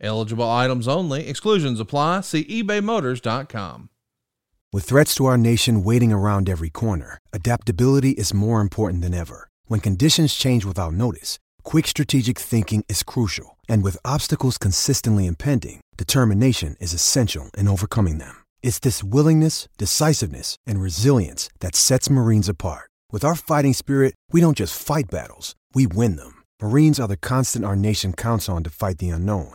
Eligible items only, exclusions apply. See ebaymotors.com. With threats to our nation waiting around every corner, adaptability is more important than ever. When conditions change without notice, quick strategic thinking is crucial. And with obstacles consistently impending, determination is essential in overcoming them. It's this willingness, decisiveness, and resilience that sets Marines apart. With our fighting spirit, we don't just fight battles, we win them. Marines are the constant our nation counts on to fight the unknown.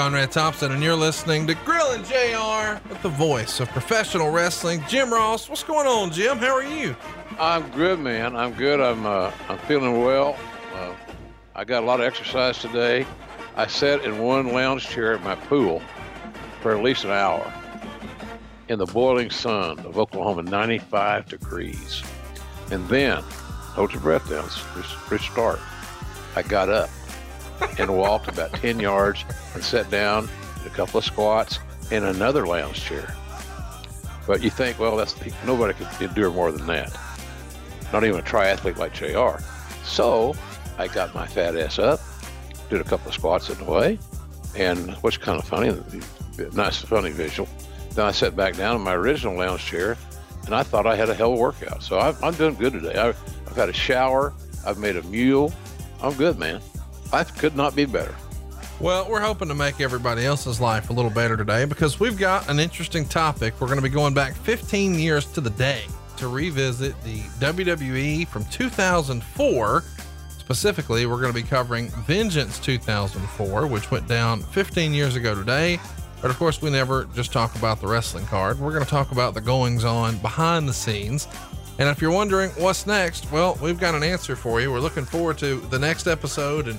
Conrad Thompson, and you're listening to Grillin' JR with the voice of professional wrestling, Jim Ross. What's going on, Jim? How are you? I'm good, man. I'm good. I'm uh, I'm feeling well. Uh, I got a lot of exercise today. I sat in one lounge chair at my pool for at least an hour in the boiling sun of Oklahoma, 95 degrees. And then, hold your breath down. It's it's a pretty start. I got up and walked about 10 yards and sat down, a couple of squats in another lounge chair. But you think, well, that's nobody could endure more than that. Not even a triathlete like JR. So I got my fat ass up, did a couple of squats in the way, and what's kind of funny, nice, funny visual. Then I sat back down in my original lounge chair, and I thought I had a hell of a workout. So I'm, I'm doing good today. I've, I've had a shower. I've made a mule. I'm good, man. Life could not be better. Well, we're hoping to make everybody else's life a little better today because we've got an interesting topic. We're going to be going back 15 years to the day to revisit the WWE from 2004. Specifically, we're going to be covering Vengeance 2004, which went down 15 years ago today. But of course, we never just talk about the wrestling card. We're going to talk about the goings on behind the scenes. And if you're wondering what's next, well, we've got an answer for you. We're looking forward to the next episode. And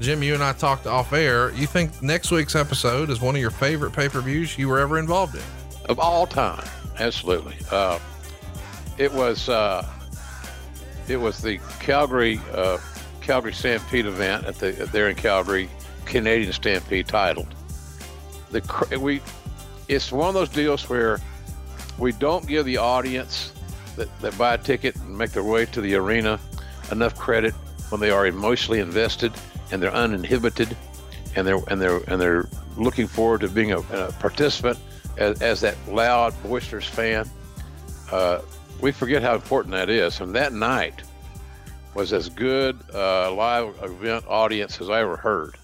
Jim, you and I talked off air. You think next week's episode is one of your favorite pay per views you were ever involved in? Of all time, absolutely. Uh, it was uh, it was the Calgary uh, Calgary Stampede event at the there in Calgary, Canadian Stampede titled. The we it's one of those deals where we don't give the audience that, that buy a ticket and make their way to the arena enough credit when they are emotionally invested and they're uninhibited and they're and they're and they're looking forward to being a, a participant as, as that loud boisterous fan. Uh, we forget how important that is. And that night was as good uh, live event audience as i ever heard.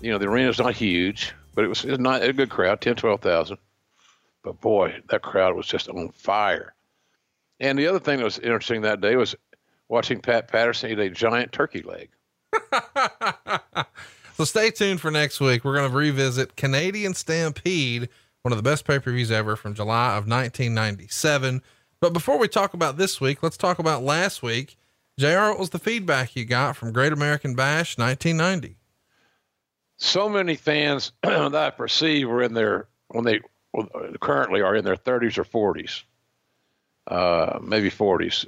You know the arena's not huge but it was, it was not a good crowd 10 12000 but boy that crowd was just on fire. And the other thing that was interesting that day was watching pat patterson eat a giant turkey leg so stay tuned for next week. We're going to revisit Canadian Stampede, one of the best pay per views ever from July of 1997. But before we talk about this week, let's talk about last week. JR, what was the feedback you got from Great American Bash 1990? So many fans that I perceive were in their, when they well, currently are in their 30s or 40s, uh, maybe 40s,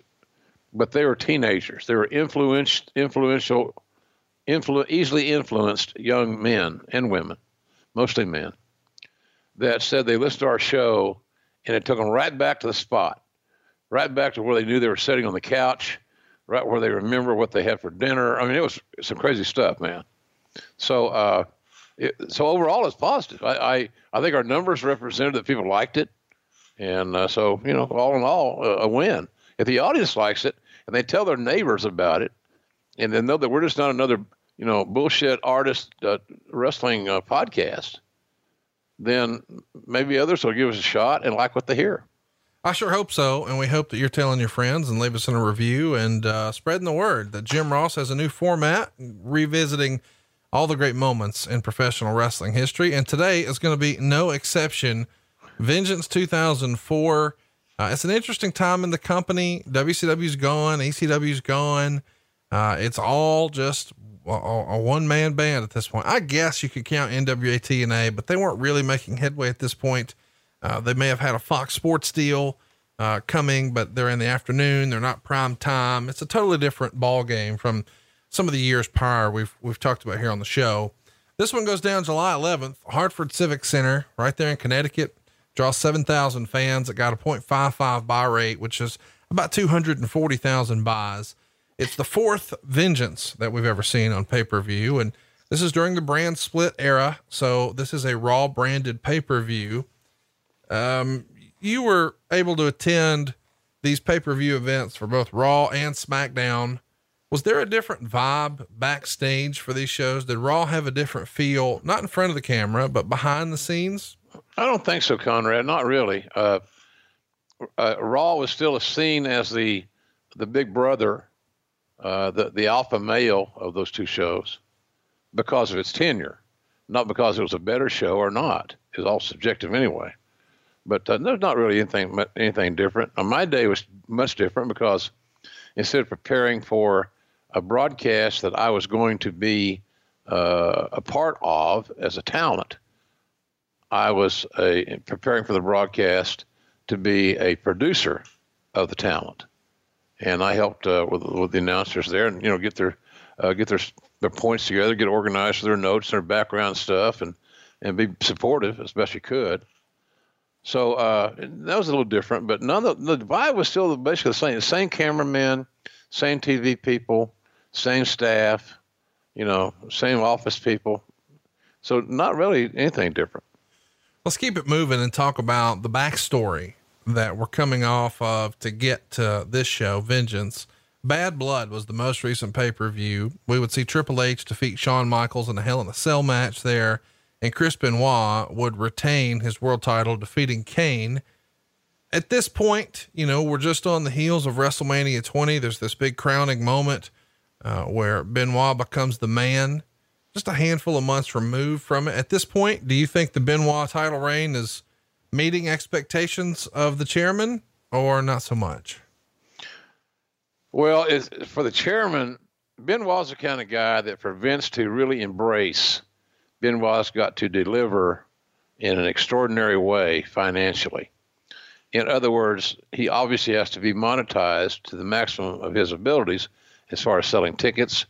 but they were teenagers. They were influential, influential influ- easily influenced young men and women, mostly men, that said they listened to our show and it took them right back to the spot, right back to where they knew they were sitting on the couch, right where they remember what they had for dinner. I mean, it was some crazy stuff, man. So, uh, it, so overall, it's positive. I, I, I think our numbers represented that people liked it, and uh, so you know, all in all, uh, a win. If the audience likes it and they tell their neighbors about it, and they know that we're just not another you know bullshit artist uh, wrestling uh, podcast, then maybe others will give us a shot and like what they hear. I sure hope so. And we hope that you're telling your friends and leave us in a review and uh, spreading the word that Jim Ross has a new format, revisiting all the great moments in professional wrestling history. And today is going to be no exception. Vengeance 2004. Uh, it's an interesting time in the company. WCW's gone, ECW's gone. Uh, it's all just a, one man band at this point. I guess you could count NWA TNA, but they weren't really making headway at this point. Uh, they may have had a Fox Sports deal uh, coming, but they're in the afternoon. They're not prime time. It's a totally different ball game from some of the years prior we've we've talked about here on the show. This one goes down July 11th, Hartford Civic Center, right there in Connecticut. Draws 7,000 fans. It got a 0.55 buy rate, which is about 240,000 buys. It's the fourth Vengeance that we've ever seen on pay per view, and this is during the brand split era. So this is a Raw branded pay per view. Um, you were able to attend these pay per view events for both Raw and SmackDown. Was there a different vibe backstage for these shows? Did Raw have a different feel, not in front of the camera, but behind the scenes? I don't think so, Conrad. Not really. Uh, uh, Raw was still seen as the the big brother, uh, the the alpha male of those two shows, because of its tenure, not because it was a better show or not. It's all subjective anyway. But uh, there's not really anything anything different. Uh, my day was much different because instead of preparing for a broadcast that I was going to be uh, a part of as a talent, I was a, preparing for the broadcast to be a producer of the talent, and I helped uh, with, with the announcers there, and you know get their uh, get their their points together, get organized their notes, their background stuff, and and be supportive as best you could. So uh, that was a little different, but none of the, the vibe was still basically the same. Same cameramen, same TV people, same staff, you know, same office people. So not really anything different. Let's keep it moving and talk about the backstory that we're coming off of to get to this show, Vengeance. Bad Blood was the most recent pay per view. We would see Triple H defeat Shawn Michaels in a Hell in a Cell match there, and Chris Benoit would retain his world title, defeating Kane. At this point, you know, we're just on the heels of WrestleMania 20. There's this big crowning moment uh, where Benoit becomes the man just a handful of months removed from it. At this point, do you think the Benoit title reign is meeting expectations of the chairman or not so much? Well, for the chairman, Benoit's the kind of guy that for Vince to really embrace, Benoit's got to deliver in an extraordinary way financially. In other words, he obviously has to be monetized to the maximum of his abilities as far as selling tickets,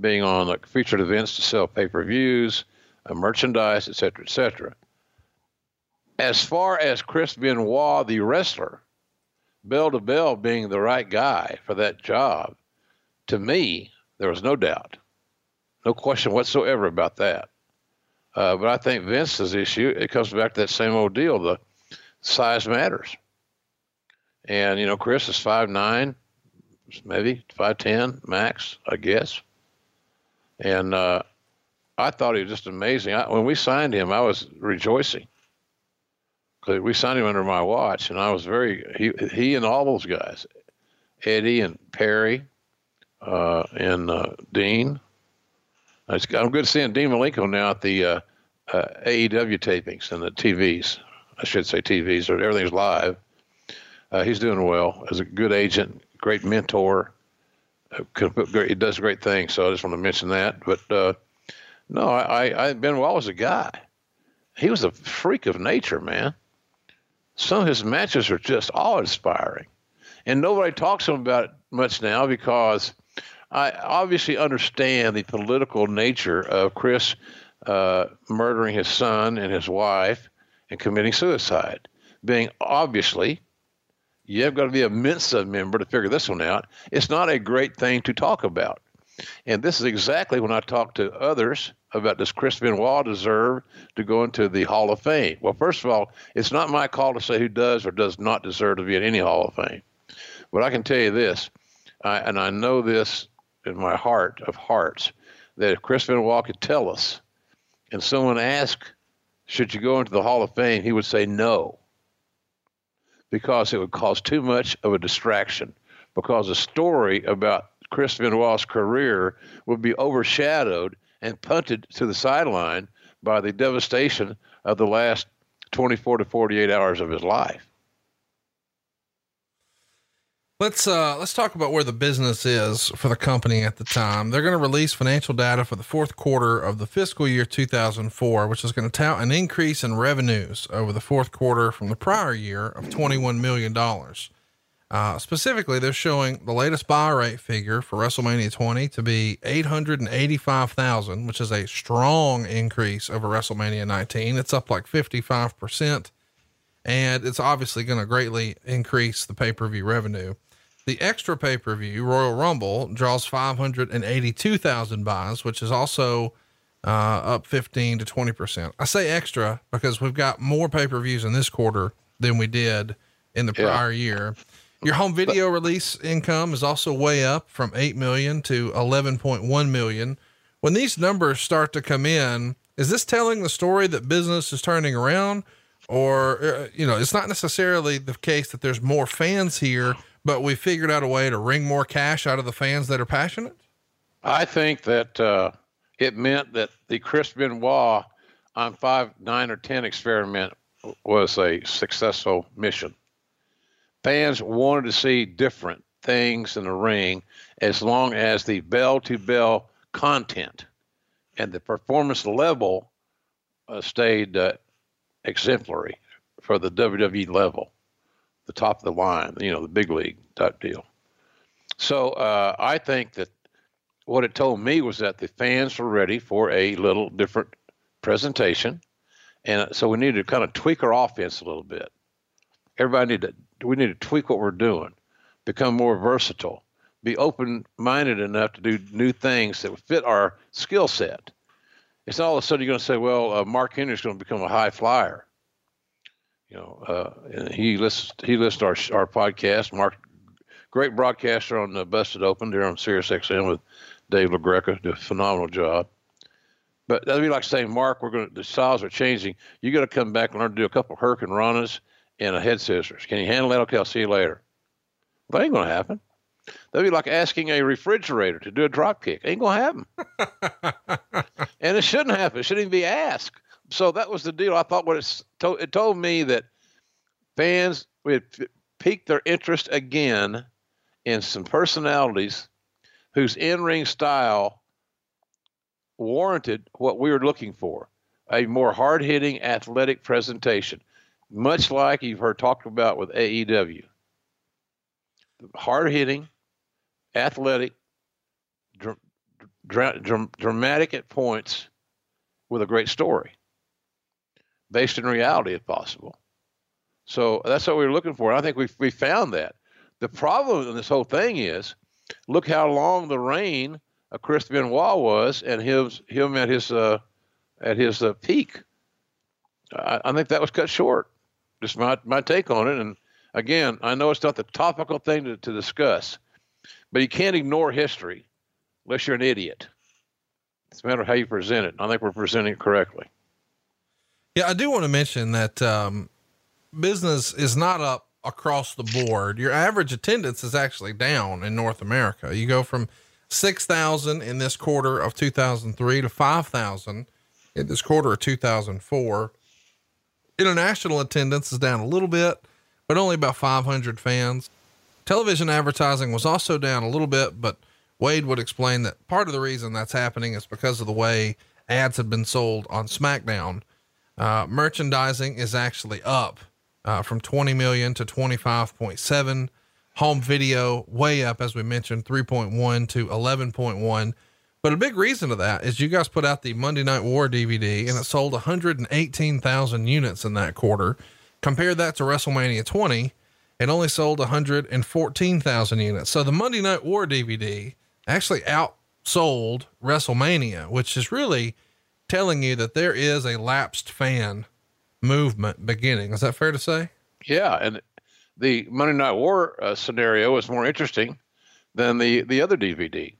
being on like featured events to sell pay per views, uh, merchandise, etc., etc. As far as Chris Benoit, the wrestler, bell to bell being the right guy for that job, to me, there was no doubt, no question whatsoever about that. Uh, but I think Vince's issue, it comes back to that same old deal. The size matters. And, you know, Chris is five nine, maybe 5'10 max, I guess. And uh, I thought he was just amazing. I, when we signed him, I was rejoicing we signed him under my watch, and I was very he he and all those guys, Eddie and Perry, uh, and uh, Dean. I'm good seeing Dean Malenko now at the uh, uh AEW tapings and the TVs. I should say TVs, or everything's live. Uh, he's doing well as a good agent, great mentor. Great, he does great things. So I just want to mention that. But uh, no, I, I Benoit was a guy. He was a freak of nature, man. Some of his matches are just awe-inspiring, and nobody talks to him about it much now because I obviously understand the political nature of Chris uh, murdering his son and his wife and committing suicide. being obviously you have got to be a Mensa member to figure this one out. It's not a great thing to talk about. And this is exactly when I talk to others about does Chris Benoit deserve to go into the Hall of Fame? Well, first of all, it's not my call to say who does or does not deserve to be in any Hall of Fame. But I can tell you this, I, and I know this in my heart of hearts, that if Chris Benoit could tell us, and someone asked, should you go into the Hall of Fame, he would say no because it would cause too much of a distraction. Because a story about Chris Benoit's career would be overshadowed and punted to the sideline by the devastation of the last 24 to 48 hours of his life. Let's uh, let's talk about where the business is for the company at the time. They're going to release financial data for the fourth quarter of the fiscal year 2004, which is going to tout an increase in revenues over the fourth quarter from the prior year of 21 million dollars. Uh, specifically, they're showing the latest buy rate figure for WrestleMania 20 to be 885,000, which is a strong increase over WrestleMania 19. It's up like 55 percent and it's obviously going to greatly increase the pay per view revenue. The extra pay per view Royal Rumble draws 582,000 buys, which is also uh, up 15 to 20%. I say extra because we've got more pay per views in this quarter than we did in the prior yeah. year. Your home video release income is also way up from 8 million to 11.1 million. When these numbers start to come in, is this telling the story that business is turning around? Or, uh, you know, it's not necessarily the case that there's more fans here, but we figured out a way to wring more cash out of the fans that are passionate? I think that uh, it meant that the Chris Benoit on five, nine, or 10 experiment was a successful mission. Fans wanted to see different things in the ring as long as the bell to bell content and the performance level uh, stayed uh, exemplary for the WWE level the top of the line, you know, the big league type deal. So uh, I think that what it told me was that the fans were ready for a little different presentation, and so we needed to kind of tweak our offense a little bit. Everybody need to we need to tweak what we're doing, become more versatile, be open-minded enough to do new things that fit our skill set. It's all of a sudden you're going to say, "Well, uh, Mark Henry's going to become a high flyer." you know, uh, he lists he listens to our our podcast. Mark, great broadcaster on the Busted Open there on Sirius XM with Dave LaGreca, did a phenomenal job. But that'd be like saying, Mark, we're going to the styles are changing. You got to come back and learn to do a couple hurricanranas and a head scissors. Can you handle that? Okay, I'll see you later. That ain't going to happen. That'd be like asking a refrigerator to do a drop kick. Ain't going to happen. and it shouldn't happen. It shouldn't even be asked so that was the deal. I thought what it told, it told me that fans had piqued their interest again in some personalities whose in-ring style warranted what we were looking for a more hard-hitting athletic presentation much like you've heard talked about with AEW hard-hitting athletic dr- dr- dramatic at points with a great story based in reality if possible. So that's what we were looking for. And I think we we found that. The problem in this whole thing is, look how long the reign of Chris Benoit was, and his him at his uh, at his uh, peak. I, I think that was cut short. Just my my take on it. And again, I know it's not the topical thing to, to discuss, but you can't ignore history unless you're an idiot. It's a matter of how you present it. I think we're presenting it correctly. Yeah, I do want to mention that um, business is not up across the board. Your average attendance is actually down in North America. You go from 6,000 in this quarter of 2003 to 5,000 in this quarter of 2004. International attendance is down a little bit, but only about 500 fans. Television advertising was also down a little bit, but Wade would explain that part of the reason that's happening is because of the way ads have been sold on SmackDown uh, merchandising is actually up uh, from 20 million to 25.7. Home video way up, as we mentioned, 3.1 to 11.1. But a big reason to that is you guys put out the Monday Night War DVD and it sold 118,000 units in that quarter. Compare that to WrestleMania 20, it only sold 114,000 units. So the Monday Night War DVD actually outsold WrestleMania, which is really telling you that there is a lapsed fan movement beginning. Is that fair to say? Yeah, and the Monday Night War uh, scenario is more interesting than the the other DVD.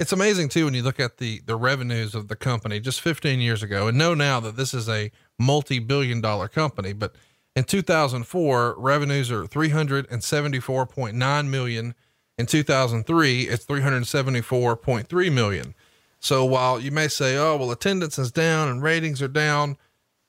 It's amazing too when you look at the the revenues of the company just 15 years ago, and know now that this is a multi-billion dollar company. But in 2004, revenues are 374.9 million. In 2003, it's 374.3 million. So while you may say, "Oh, well, attendance is down and ratings are down,"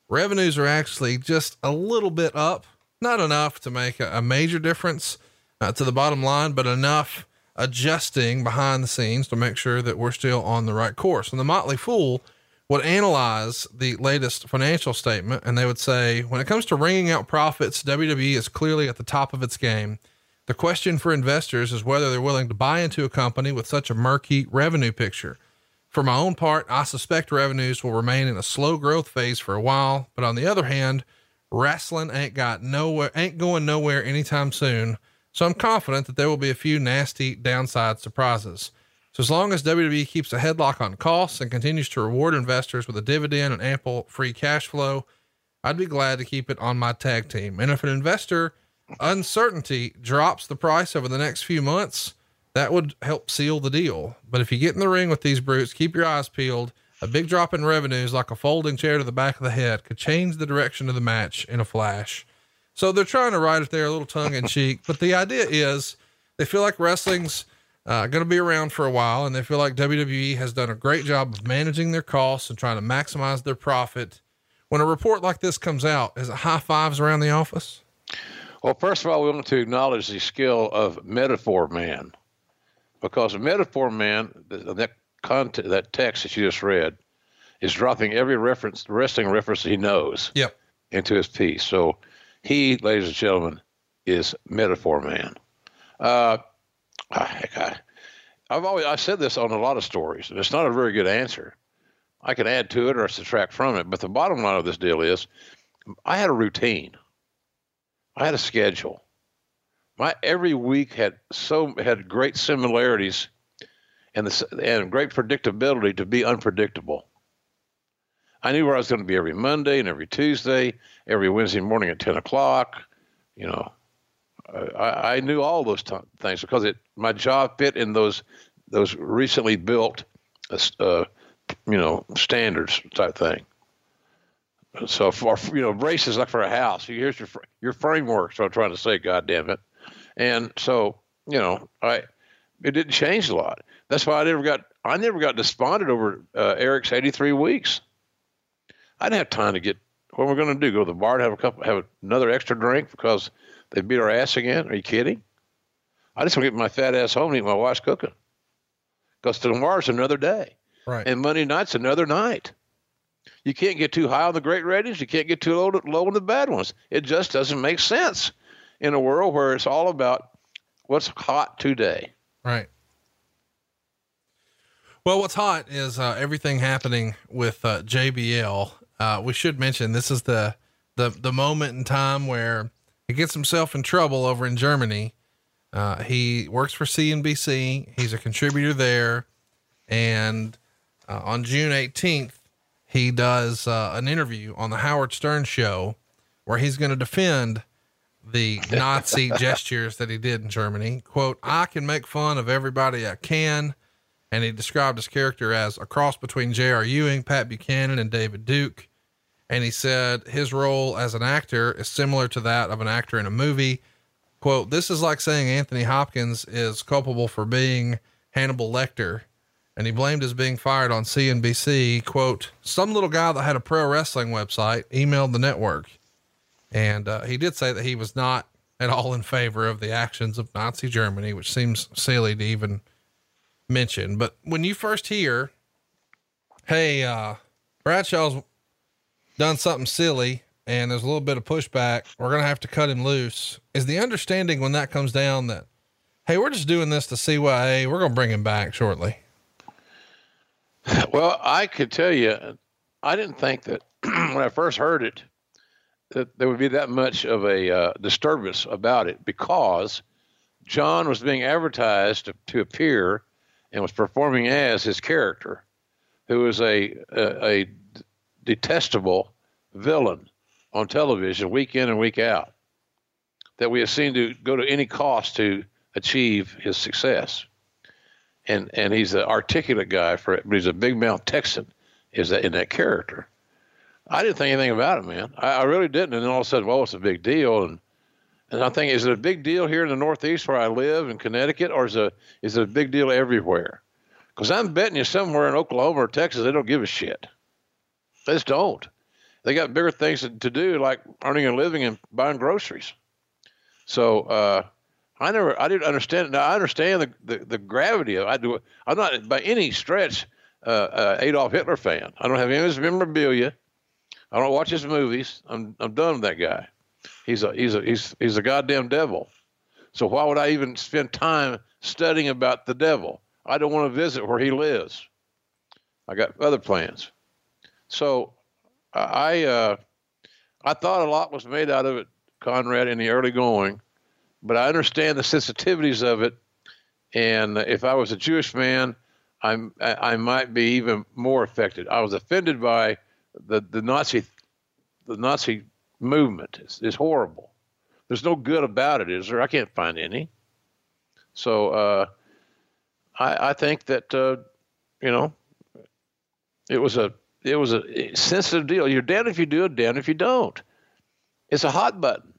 revenues are actually just a little bit up. Not enough to make a, a major difference uh, to the bottom line, but enough adjusting behind the scenes to make sure that we're still on the right course. And the Motley Fool would analyze the latest financial statement and they would say, when it comes to wringing out profits, WWE is clearly at the top of its game. The question for investors is whether they're willing to buy into a company with such a murky revenue picture. For my own part, I suspect revenues will remain in a slow growth phase for a while, but on the other hand, wrestling ain't got nowhere, ain't going nowhere anytime soon. So I'm confident that there will be a few nasty downside surprises. So as long as WWE keeps a headlock on costs and continues to reward investors with a dividend and ample free cash flow, I'd be glad to keep it on my tag team. And if an investor uncertainty drops the price over the next few months, that would help seal the deal. But if you get in the ring with these brutes, keep your eyes peeled. A big drop in revenues, like a folding chair to the back of the head, could change the direction of the match in a flash. So they're trying to write it there a little tongue in cheek, but the idea is they feel like wrestling's uh, going to be around for a while, and they feel like WWE has done a great job of managing their costs and trying to maximize their profit. When a report like this comes out, is it high fives around the office? Well, first of all, we want to acknowledge the skill of Metaphor Man, because Metaphor Man, that content, that text that you just read, is dropping every reference, wrestling reference he knows, yep. into his piece. So he, ladies and gentlemen, is Metaphor Man. Uh, heck, I, I've always I said this on a lot of stories, and it's not a very good answer. I can add to it or subtract from it, but the bottom line of this deal is, I had a routine. I had a schedule. My every week had so had great similarities, and the and great predictability to be unpredictable. I knew where I was going to be every Monday and every Tuesday, every Wednesday morning at 10 o'clock. You know, I, I knew all those t- things because it my job fit in those those recently built, uh, you know, standards type thing. So for you know, braces like for a house. Here's your your framework. So I'm trying to say, God damn it. And so you know, I it didn't change a lot. That's why I never got I never got despondent over uh, Eric's 83 weeks. I didn't have time to get what we're going to do. Go to the bar and have a couple, have another extra drink because they beat our ass again. Are you kidding? I just want to get my fat ass home and eat my wife's cooking. Because tomorrow's another day. Right. And Monday night's another night. You can't get too high on the great ratings. You can't get too low, low on the bad ones. It just doesn't make sense in a world where it's all about what's hot today. Right. Well, what's hot is uh, everything happening with uh, JBL uh, we should mention this is the, the, the moment in time where he gets himself in trouble over in Germany. Uh, he works for CNBC. He's a contributor there. And uh, on June 18th, he does uh, an interview on the Howard Stern show where he's going to defend the Nazi gestures that he did in Germany. Quote, I can make fun of everybody I can. And he described his character as a cross between J.R. Ewing, Pat Buchanan, and David Duke and he said his role as an actor is similar to that of an actor in a movie. Quote, this is like saying Anthony Hopkins is culpable for being Hannibal Lecter. And he blamed his being fired on CNBC. Quote, some little guy that had a pro wrestling website emailed the network. And uh, he did say that he was not at all in favor of the actions of Nazi Germany, which seems silly to even mention. But when you first hear, hey, uh, Bradshaw's done something silly and there's a little bit of pushback, we're going to have to cut him loose. Is the understanding when that comes down that, hey, we're just doing this to CYA, we're going to bring him back shortly? Well, I could tell you, I didn't think that when I first heard it that there would be that much of a uh, disturbance about it because John was being advertised to, to, appear and was performing as his character, who was a, a, a detestable villain on television week in and week out that we have seen to go to any cost to achieve his success. And and he's an articulate guy for it, but he's a big mouth Texan is that in that character. I didn't think anything about it, man. I, I really didn't. And then all of a sudden, well, it's a big deal. And and I think, is it a big deal here in the Northeast where I live in Connecticut, or is it, is it a big deal everywhere? Because I'm betting you somewhere in Oklahoma or Texas, they don't give a shit. They just don't. They got bigger things to, do, like earning a living and buying groceries. So uh, I never, I didn't understand. Now I understand the, the, the gravity of. I do. I'm not by any stretch uh, uh, Adolf Hitler fan. I don't have any of his memorabilia. I don't watch his movies. I'm I'm done with that guy. He's a he's a he's he's a goddamn devil. So why would I even spend time studying about the devil? I don't want to visit where he lives. I got other plans. So I uh, I thought a lot was made out of it, Conrad, in the early going, but I understand the sensitivities of it. And if I was a Jewish man, I'm I might be even more affected. I was offended by the the Nazi the Nazi movement. It's, it's horrible. There's no good about it, is there? I can't find any. So uh, I, I think that uh, you know it was a it was a sensitive deal. You're dead if you do it, damned if you don't. It's a hot button.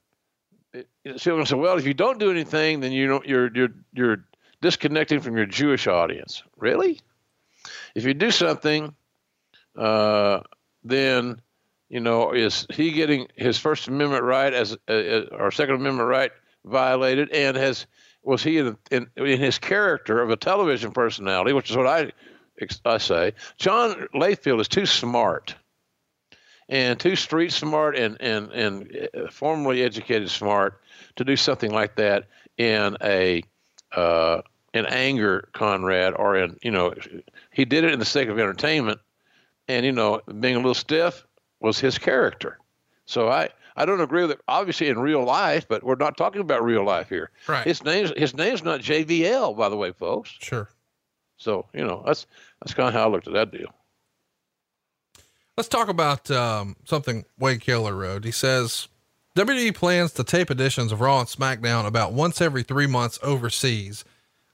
It, it, say, well, if you don't do anything, then you don't, you're you're you're disconnecting from your Jewish audience. Really? If you do something, uh, then you know is he getting his First Amendment right as uh, or Second Amendment right violated, and has was he in, in, in his character of a television personality, which is what I I say. John Layfield is too smart and too street smart and and and uh, formally educated smart to do something like that in a uh, in anger, Conrad, or in you know, he did it in the sake of entertainment, and you know, being a little stiff was his character. So I I don't agree with it. Obviously, in real life, but we're not talking about real life here. Right. His name's his name's not JVL, by the way, folks. Sure. So you know that's that's kind of how I looked at that deal. Let's talk about um, something Wade Keller wrote. He says WWE plans to tape editions of Raw and SmackDown about once every three months overseas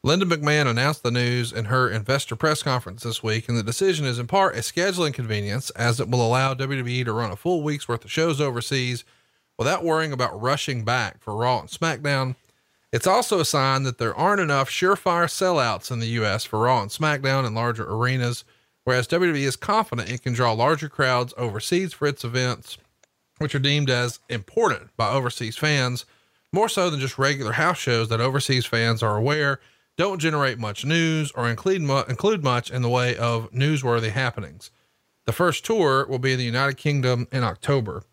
Linda McMahon announced the news in her investor press conference this week, and the decision is in part a scheduling convenience as it will allow WWE to run a full week's worth of shows overseas without worrying about rushing back for Raw and SmackDown. It's also a sign that there aren't enough surefire sellouts in the US for Raw and SmackDown in larger arenas, whereas WWE is confident it can draw larger crowds overseas for its events, which are deemed as important by overseas fans, more so than just regular house shows that overseas fans are aware don't generate much news or include, mu- include much in the way of newsworthy happenings. The first tour will be in the United Kingdom in October.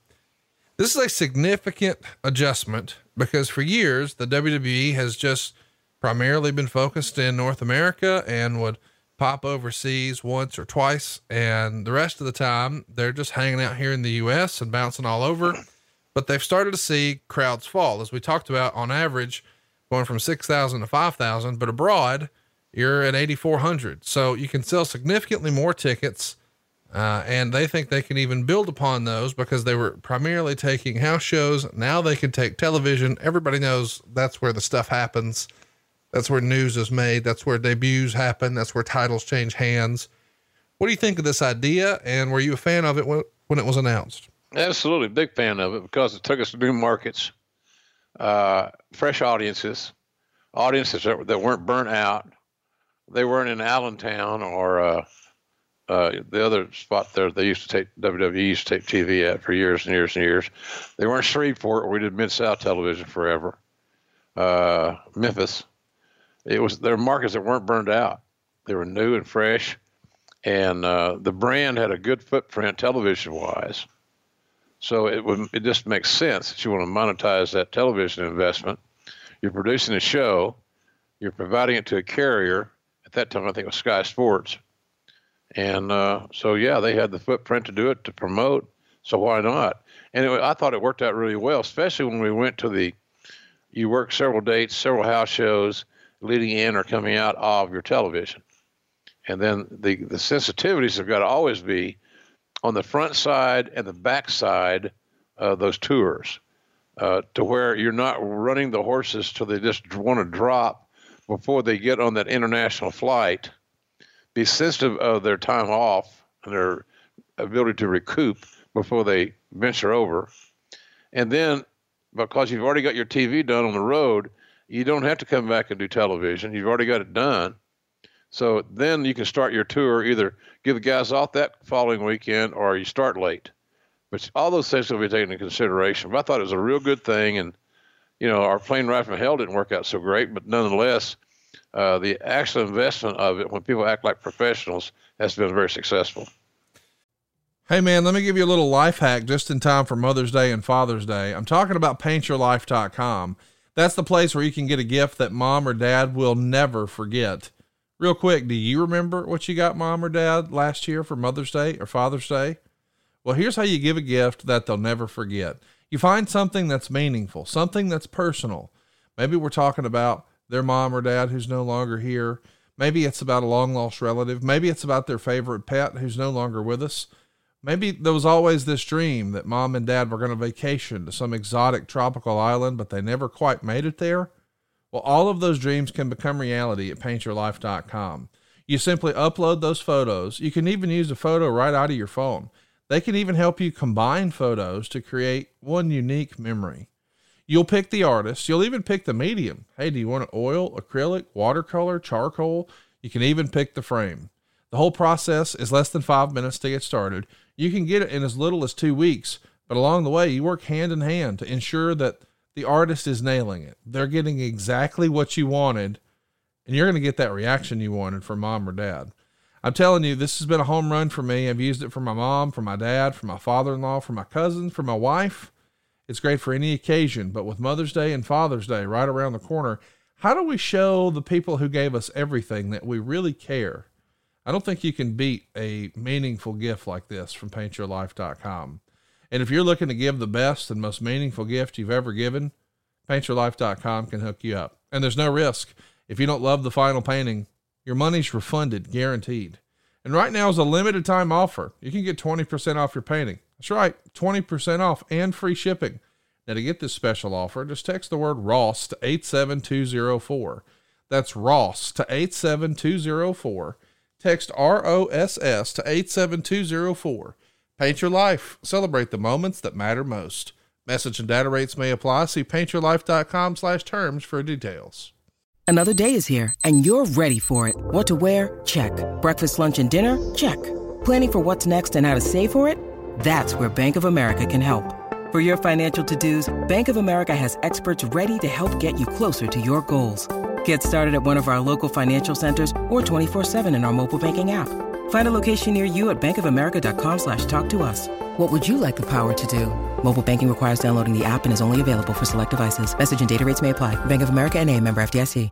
This is a significant adjustment because for years the WWE has just primarily been focused in North America and would pop overseas once or twice. And the rest of the time they're just hanging out here in the US and bouncing all over. But they've started to see crowds fall. As we talked about on average, going from 6,000 to 5,000, but abroad you're at 8,400. So you can sell significantly more tickets. Uh, and they think they can even build upon those because they were primarily taking house shows. Now they can take television. Everybody knows that's where the stuff happens. That's where news is made. That's where debuts happen. That's where titles change hands. What do you think of this idea? And were you a fan of it when, when it was announced? Absolutely. Big fan of it because it took us to new markets uh, fresh audiences, audiences that, that, weren't burnt out. They weren't in Allentown or uh, uh, the other spot there they used to take WWE used to take TV at for years and years and years. They weren't Shreveport we did Mid South television forever. Uh, Memphis. It was their markets that weren't burned out. They were new and fresh, and uh, the brand had a good footprint television wise. So it would it just makes sense that you want to monetize that television investment. You're producing a show, you're providing it to a carrier. At that time, I think it was Sky Sports, and uh, so yeah, they had the footprint to do it to promote. So why not? and I thought it worked out really well, especially when we went to the. You work several dates, several house shows, leading in or coming out of your television, and then the the sensitivities have got to always be on the front side and the back side of those tours, uh, to where you're not running the horses till they just want to drop before they get on that international flight. Be sensitive of their time off and their ability to recoup before they venture over. And then, because you've already got your TV done on the road, you don't have to come back and do television. You've already got it done. So then you can start your tour, either give the guys off that following weekend or you start late. But all those things will be taken into consideration. But I thought it was a real good thing. And, you know, our plane ride from hell didn't work out so great, but nonetheless, uh, the actual investment of it when people act like professionals has been very successful. Hey man, let me give you a little life hack just in time for Mother's Day and Father's Day. I'm talking about paintyourlife.com. That's the place where you can get a gift that mom or dad will never forget. Real quick, do you remember what you got mom or dad last year for Mother's Day or Father's Day? Well, here's how you give a gift that they'll never forget. You find something that's meaningful, something that's personal. Maybe we're talking about their mom or dad who's no longer here. Maybe it's about a long lost relative. Maybe it's about their favorite pet who's no longer with us. Maybe there was always this dream that mom and dad were going to vacation to some exotic tropical island, but they never quite made it there. Well, all of those dreams can become reality at paintyourlife.com. You simply upload those photos. You can even use a photo right out of your phone. They can even help you combine photos to create one unique memory. You'll pick the artist. You'll even pick the medium. Hey, do you want oil, acrylic, watercolor, charcoal? You can even pick the frame. The whole process is less than five minutes to get started. You can get it in as little as two weeks, but along the way, you work hand in hand to ensure that the artist is nailing it. They're getting exactly what you wanted, and you're going to get that reaction you wanted from mom or dad. I'm telling you, this has been a home run for me. I've used it for my mom, for my dad, for my father in law, for my cousins, for my wife. It's great for any occasion, but with Mother's Day and Father's Day right around the corner, how do we show the people who gave us everything that we really care? I don't think you can beat a meaningful gift like this from paintyourlife.com. And if you're looking to give the best and most meaningful gift you've ever given, paintyourlife.com can hook you up. And there's no risk. If you don't love the final painting, your money's refunded, guaranteed. And right now is a limited time offer. You can get 20% off your painting. That's right, 20% off and free shipping. Now, to get this special offer, just text the word Ross to 87204. That's Ross to 87204 Text ROSS to 87204. Paint your life. Celebrate the moments that matter most. Message and data rates may apply. See paintyourlife.com slash terms for details. Another day is here and you're ready for it. What to wear? Check. Breakfast, lunch, and dinner? Check. Planning for what's next and how to save for it? That's where Bank of America can help. For your financial to-dos, Bank of America has experts ready to help get you closer to your goals. Get started at one of our local financial centers or 24-7 in our mobile banking app. Find a location near you at bankofamerica.com slash talk to us. What would you like the power to do? Mobile banking requires downloading the app and is only available for select devices. Message and data rates may apply. Bank of America and a member FDIC.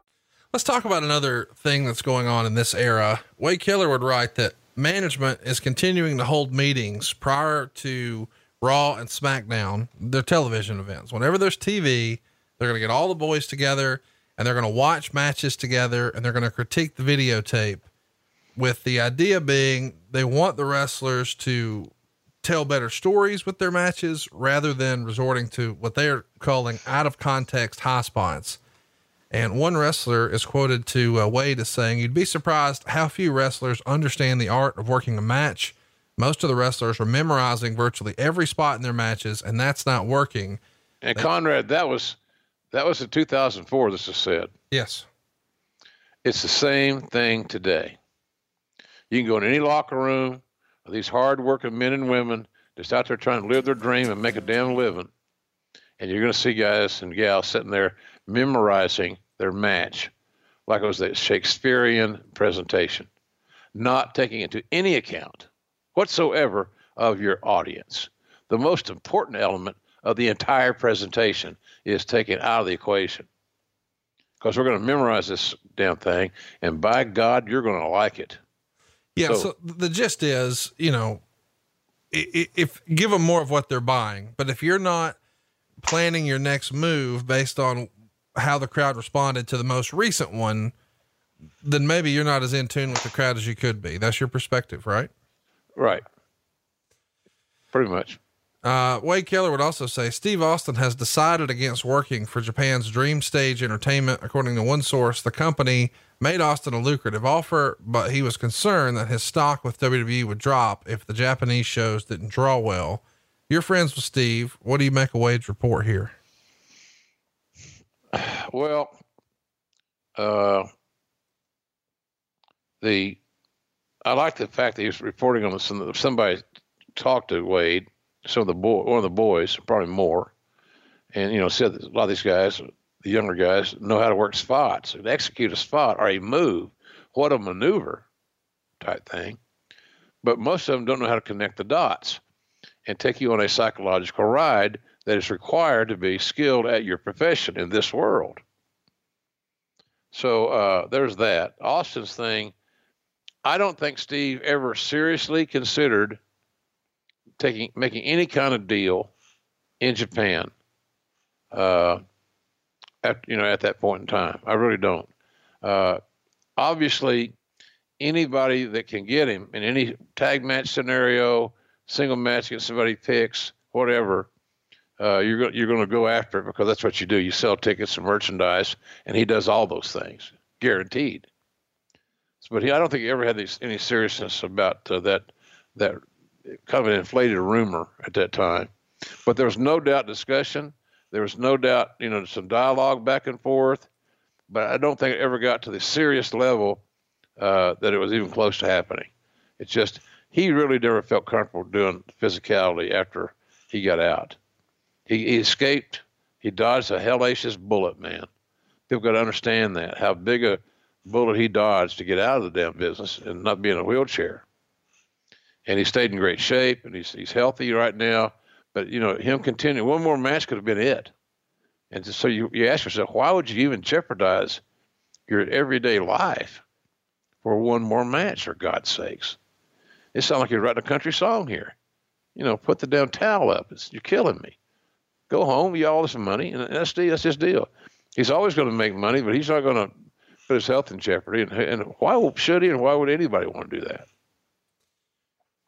Let's talk about another thing that's going on in this era. Wade Keller would write that management is continuing to hold meetings prior to Raw and SmackDown, their television events. Whenever there's TV, they're going to get all the boys together – and they're going to watch matches together and they're going to critique the videotape with the idea being they want the wrestlers to tell better stories with their matches rather than resorting to what they're calling out of context high spots. And one wrestler is quoted to uh, Wade as saying, You'd be surprised how few wrestlers understand the art of working a match. Most of the wrestlers are memorizing virtually every spot in their matches, and that's not working. And Conrad, that was that was in 2004, this is said. Yes. It's the same thing today. You can go in any locker room of these hard-working men and women just out there trying to live their dream and make a damn living. And you're going to see guys and gals sitting there memorizing their match like it was a Shakespearean presentation, not taking into any account whatsoever of your audience. The most important element of the entire presentation is taken out of the equation. Because we're going to memorize this damn thing, and by God, you're going to like it. Yeah. So, so the gist is, you know, if give them more of what they're buying, but if you're not planning your next move based on how the crowd responded to the most recent one, then maybe you're not as in tune with the crowd as you could be. That's your perspective, right? Right. Pretty much. Uh, Wade Keller would also say Steve Austin has decided against working for Japan's Dream Stage Entertainment. According to one source, the company made Austin a lucrative offer, but he was concerned that his stock with WWE would drop if the Japanese shows didn't draw well. You're friends with Steve. What do you make of Wade's report here? Well, uh, the I like the fact that he was reporting on this. Somebody talked to Wade, some of the boy, one of the boys, probably more, and you know said that a lot of these guys, the younger guys, know how to work spots, and execute a spot or a move, what a maneuver, type thing. But most of them don't know how to connect the dots and take you on a psychological ride that is required to be skilled at your profession in this world. So uh, there's that. Austin's thing, I don't think Steve ever seriously considered taking making any kind of deal in Japan. Uh, at you know at that point in time, I really don't. Uh, obviously, anybody that can get him in any tag match scenario, single match against somebody picks, whatever, uh, you're you're going to go after it because that's what you do. You sell tickets and merchandise, and he does all those things, guaranteed. But he, I don't think he ever had these, any seriousness about uh, that that kind of an inflated rumor at that time. But there was no doubt discussion. There was no doubt, you know, some dialogue back and forth. But I don't think it ever got to the serious level uh, that it was even close to happening. It's just he really never felt comfortable doing physicality after he got out. He, he escaped. He dodged a hellacious bullet, man. People got to understand that how big a bullet he dodged to get out of the damn business and not be in a wheelchair. And he stayed in great shape, and he's he's healthy right now. But you know, him continuing one more match could have been it. And so you you ask yourself, why would you even jeopardize your everyday life for one more match? For God's sakes, it sounds like you're writing a country song here. You know, put the damn towel up. It's, you're killing me. Go home, you all this money, and that's the, that's his deal. He's always going to make money, but he's not going to put his health in jeopardy. And, and why should he? And why would anybody want to do that?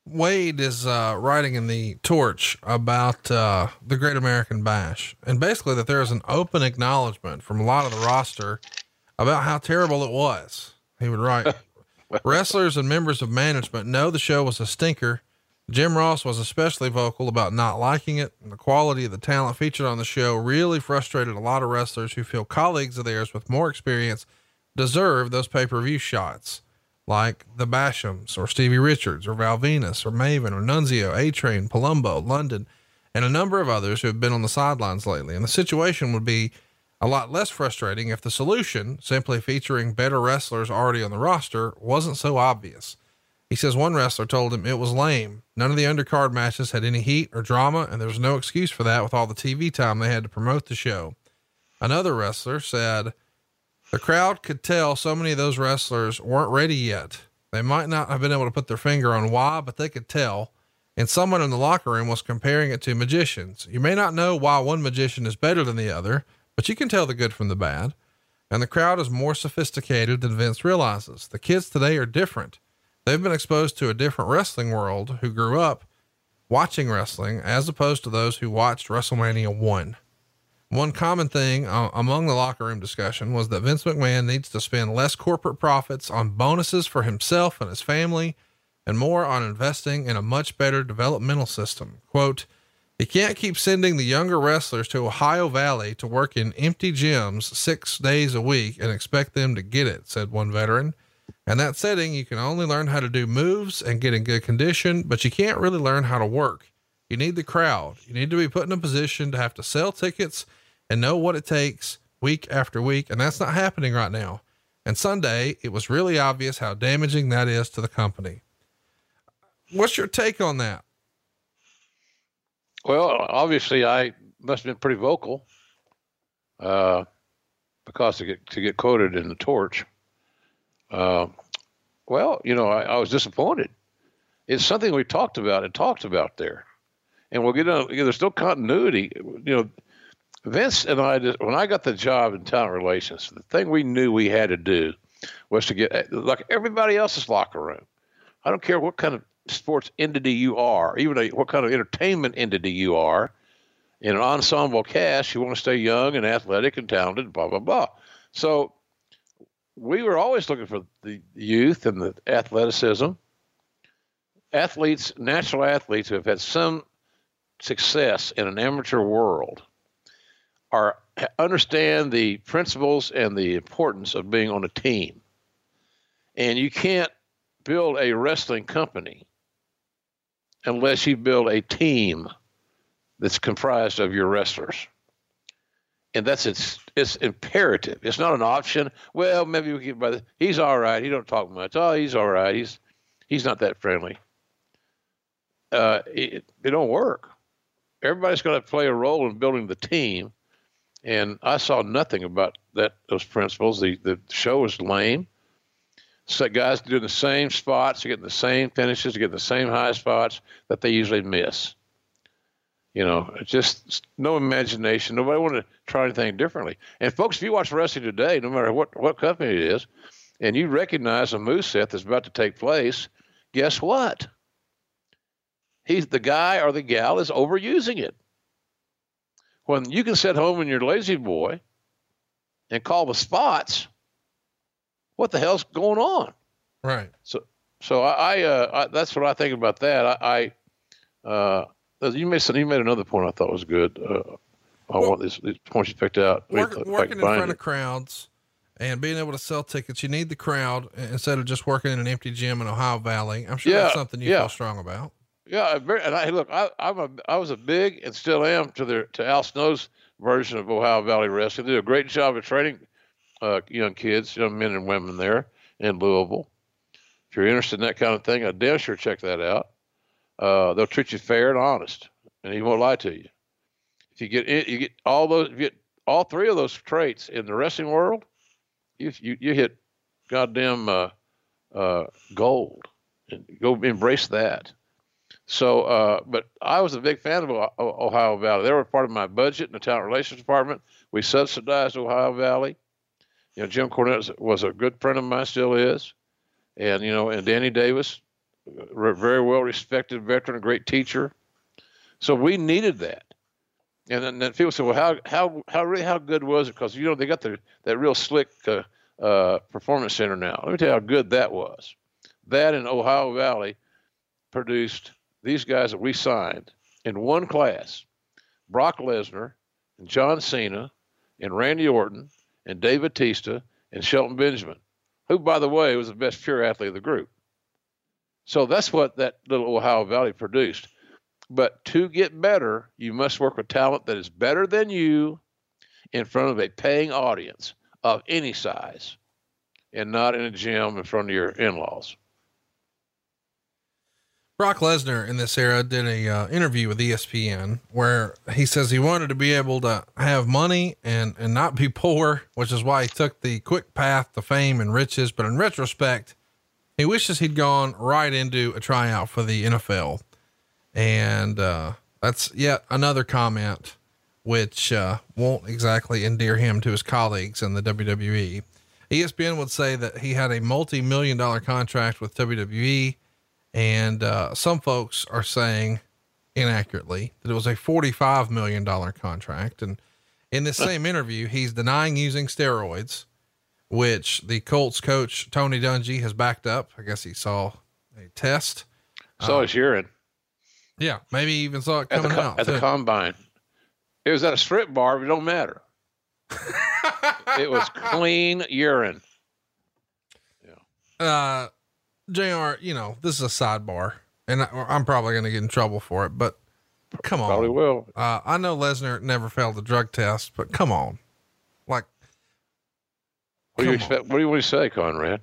Wade is uh, writing in the Torch about uh, the Great American Bash, and basically that there is an open acknowledgement from a lot of the roster about how terrible it was. He would write, "Wrestlers and members of management know the show was a stinker. Jim Ross was especially vocal about not liking it, and the quality of the talent featured on the show really frustrated a lot of wrestlers who feel colleagues of theirs with more experience deserve those pay per view shots." like the Bashams or Stevie Richards or Val Venis or Maven or Nunzio, A Train, Palumbo, London, and a number of others who have been on the sidelines lately. And the situation would be a lot less frustrating if the solution, simply featuring better wrestlers already on the roster, wasn't so obvious. He says one wrestler told him it was lame. None of the undercard matches had any heat or drama, and there was no excuse for that with all the TV time they had to promote the show. Another wrestler said, the crowd could tell so many of those wrestlers weren't ready yet. They might not have been able to put their finger on why, but they could tell. And someone in the locker room was comparing it to magicians. You may not know why one magician is better than the other, but you can tell the good from the bad. And the crowd is more sophisticated than Vince realizes. The kids today are different. They've been exposed to a different wrestling world who grew up watching wrestling as opposed to those who watched WrestleMania 1. One common thing uh, among the locker room discussion was that Vince McMahon needs to spend less corporate profits on bonuses for himself and his family and more on investing in a much better developmental system. Quote, he can't keep sending the younger wrestlers to Ohio Valley to work in empty gyms six days a week and expect them to get it, said one veteran. In that setting, you can only learn how to do moves and get in good condition, but you can't really learn how to work. You need the crowd. You need to be put in a position to have to sell tickets and know what it takes week after week. And that's not happening right now. And Sunday, it was really obvious how damaging that is to the company. What's your take on that? Well, obviously, I must have been pretty vocal uh, because to get to get quoted in the torch. Uh, well, you know, I, I was disappointed, it's something we talked about and talked about there, and we'll get on. You know, there's no continuity. You know, Vince and I, when I got the job in talent relations, the thing we knew we had to do was to get like everybody else's locker room. I don't care what kind of sports entity you are, even a, what kind of entertainment entity you are. In an ensemble cast, you want to stay young and athletic and talented, blah blah blah. So we were always looking for the youth and the athleticism. Athletes, natural athletes who have had some success in an amateur world are understand the principles and the importance of being on a team. And you can't build a wrestling company unless you build a team that's comprised of your wrestlers. And that's it's it's imperative. It's not an option. Well, maybe we get by the he's all right. He don't talk much. Oh, he's all right. He's he's not that friendly. Uh, it, it don't work. Everybody's going to play a role in building the team, and I saw nothing about that those principles. The the show was lame. So guys doing the same spots, getting the same finishes, getting the same high spots that they usually miss. You know, just no imagination. Nobody wanted to try anything differently. And folks, if you watch wrestling today, no matter what what company it is, and you recognize a move set that's about to take place, guess what? He's the guy or the gal is overusing it. When you can sit home in your lazy boy and call the spots what the hell's going on? Right. So, so I, I, uh, I that's what I think about that. I, I uh, you made you made another point I thought was good. Uh, I well, want these, these points you picked out. Work, working in front it. of crowds and being able to sell tickets, you need the crowd instead of just working in an empty gym in Ohio Valley. I'm sure yeah, that's something you yeah. feel strong about. Yeah, and I look, I, I'm a, I was a big and still am to the to Al Snow's version of Ohio Valley Wrestling. They do a great job of training uh, young kids, young men and women there in Louisville. If you're interested in that kind of thing, I damn sure check that out. Uh, they'll treat you fair and honest, and he won't lie to you. If you get you get all those, you get all three of those traits in the wrestling world, you you, you hit goddamn uh, uh, gold, and go embrace that. So, uh, but I was a big fan of Ohio Valley. They were part of my budget in the talent relations department. We subsidized Ohio Valley. You know, Jim Cornette was a good friend of mine, still is, and you know, and Danny Davis, very well respected veteran, a great teacher. So we needed that. And then, then people say, well, how how how really how good was it? Because you know they got the that real slick uh, uh, performance center now. Let me tell you how good that was. That in Ohio Valley produced these guys that we signed in one class: Brock Lesnar and John Cena and Randy Orton and Dave Batista and Shelton Benjamin, who, by the way, was the best pure athlete of the group. So that's what that little Ohio Valley produced. But to get better, you must work with talent that is better than you in front of a paying audience of any size and not in a gym in front of your in laws. Brock Lesnar in this era did a uh, interview with ESPN where he says he wanted to be able to have money and and not be poor, which is why he took the quick path to fame and riches. But in retrospect, he wishes he'd gone right into a tryout for the NFL, and uh, that's yet another comment which uh, won't exactly endear him to his colleagues in the WWE. ESPN would say that he had a multi-million dollar contract with WWE and uh, some folks are saying inaccurately that it was a $45 million contract. And in this same interview, he's denying using steroids, which the Colts coach, Tony Dungy, has backed up. I guess he saw a test. Saw uh, his urine. Yeah. Maybe even saw it coming at the, out at too. the combine. It was at a strip bar, but it don't matter. it was clean urine. Yeah. Uh, Jr. You know, this is a sidebar, and I, am probably going to get in trouble for it. But come on, probably will. Uh, I know Lesnar never failed the drug test, but come on, like, what do you expect? What do you want to say, Conrad?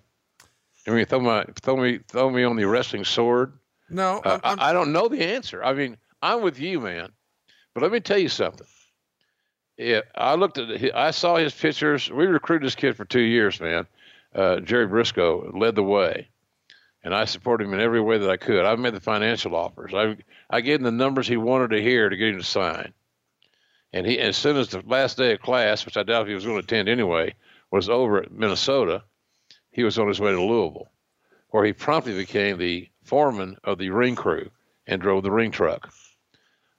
I mean, throw my throw me throw me on the wrestling sword. No, uh, I'm, I, I don't know the answer. I mean, I'm with you, man. But let me tell you something. Yeah, I looked at. I saw his pictures. We recruited this kid for two years, man. Uh, Jerry Brisco led the way and I supported him in every way that I could. I made the financial offers. I I gave him the numbers he wanted to hear to get him to sign. And he, as soon as the last day of class, which I doubt if he was going to attend anyway, was over at Minnesota, he was on his way to Louisville, where he promptly became the foreman of the ring crew and drove the ring truck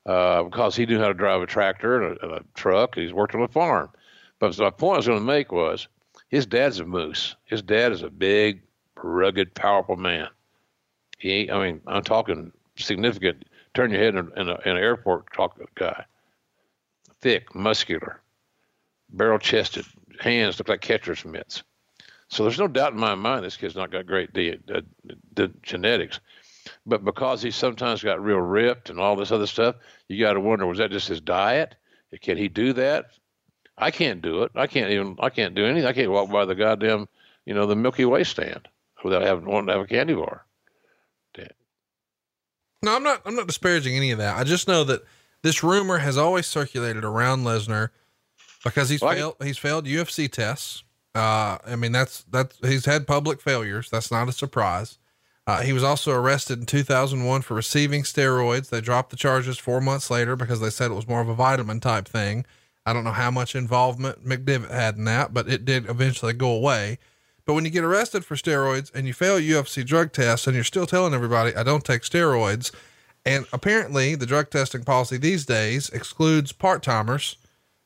uh, because he knew how to drive a tractor and a, and a truck. He's worked on a farm. But my point I was going to make was his dad's a moose. His dad is a big, rugged, powerful man. He, I mean, I'm talking significant. Turn your head in, in, a, in an airport talk guy. Thick, muscular, barrel chested, hands look like catcher's mitts. So there's no doubt in my mind this kid's not got great de- de- de- genetics. But because he sometimes got real ripped and all this other stuff, you got to wonder was that just his diet? Can he do that? I can't do it. I can't even. I can't do anything. I can't walk by the goddamn, you know, the Milky Way stand without having wanting to have a candy bar. Damn. No, I'm not. I'm not disparaging any of that. I just know that this rumor has always circulated around Lesnar because he's well, failed. He's failed UFC tests. Uh, I mean, that's that's he's had public failures. That's not a surprise. Uh, he was also arrested in 2001 for receiving steroids. They dropped the charges four months later because they said it was more of a vitamin type thing. I don't know how much involvement McDevitt had in that, but it did eventually go away. But when you get arrested for steroids and you fail UFC drug tests and you're still telling everybody, I don't take steroids. And apparently, the drug testing policy these days excludes part timers,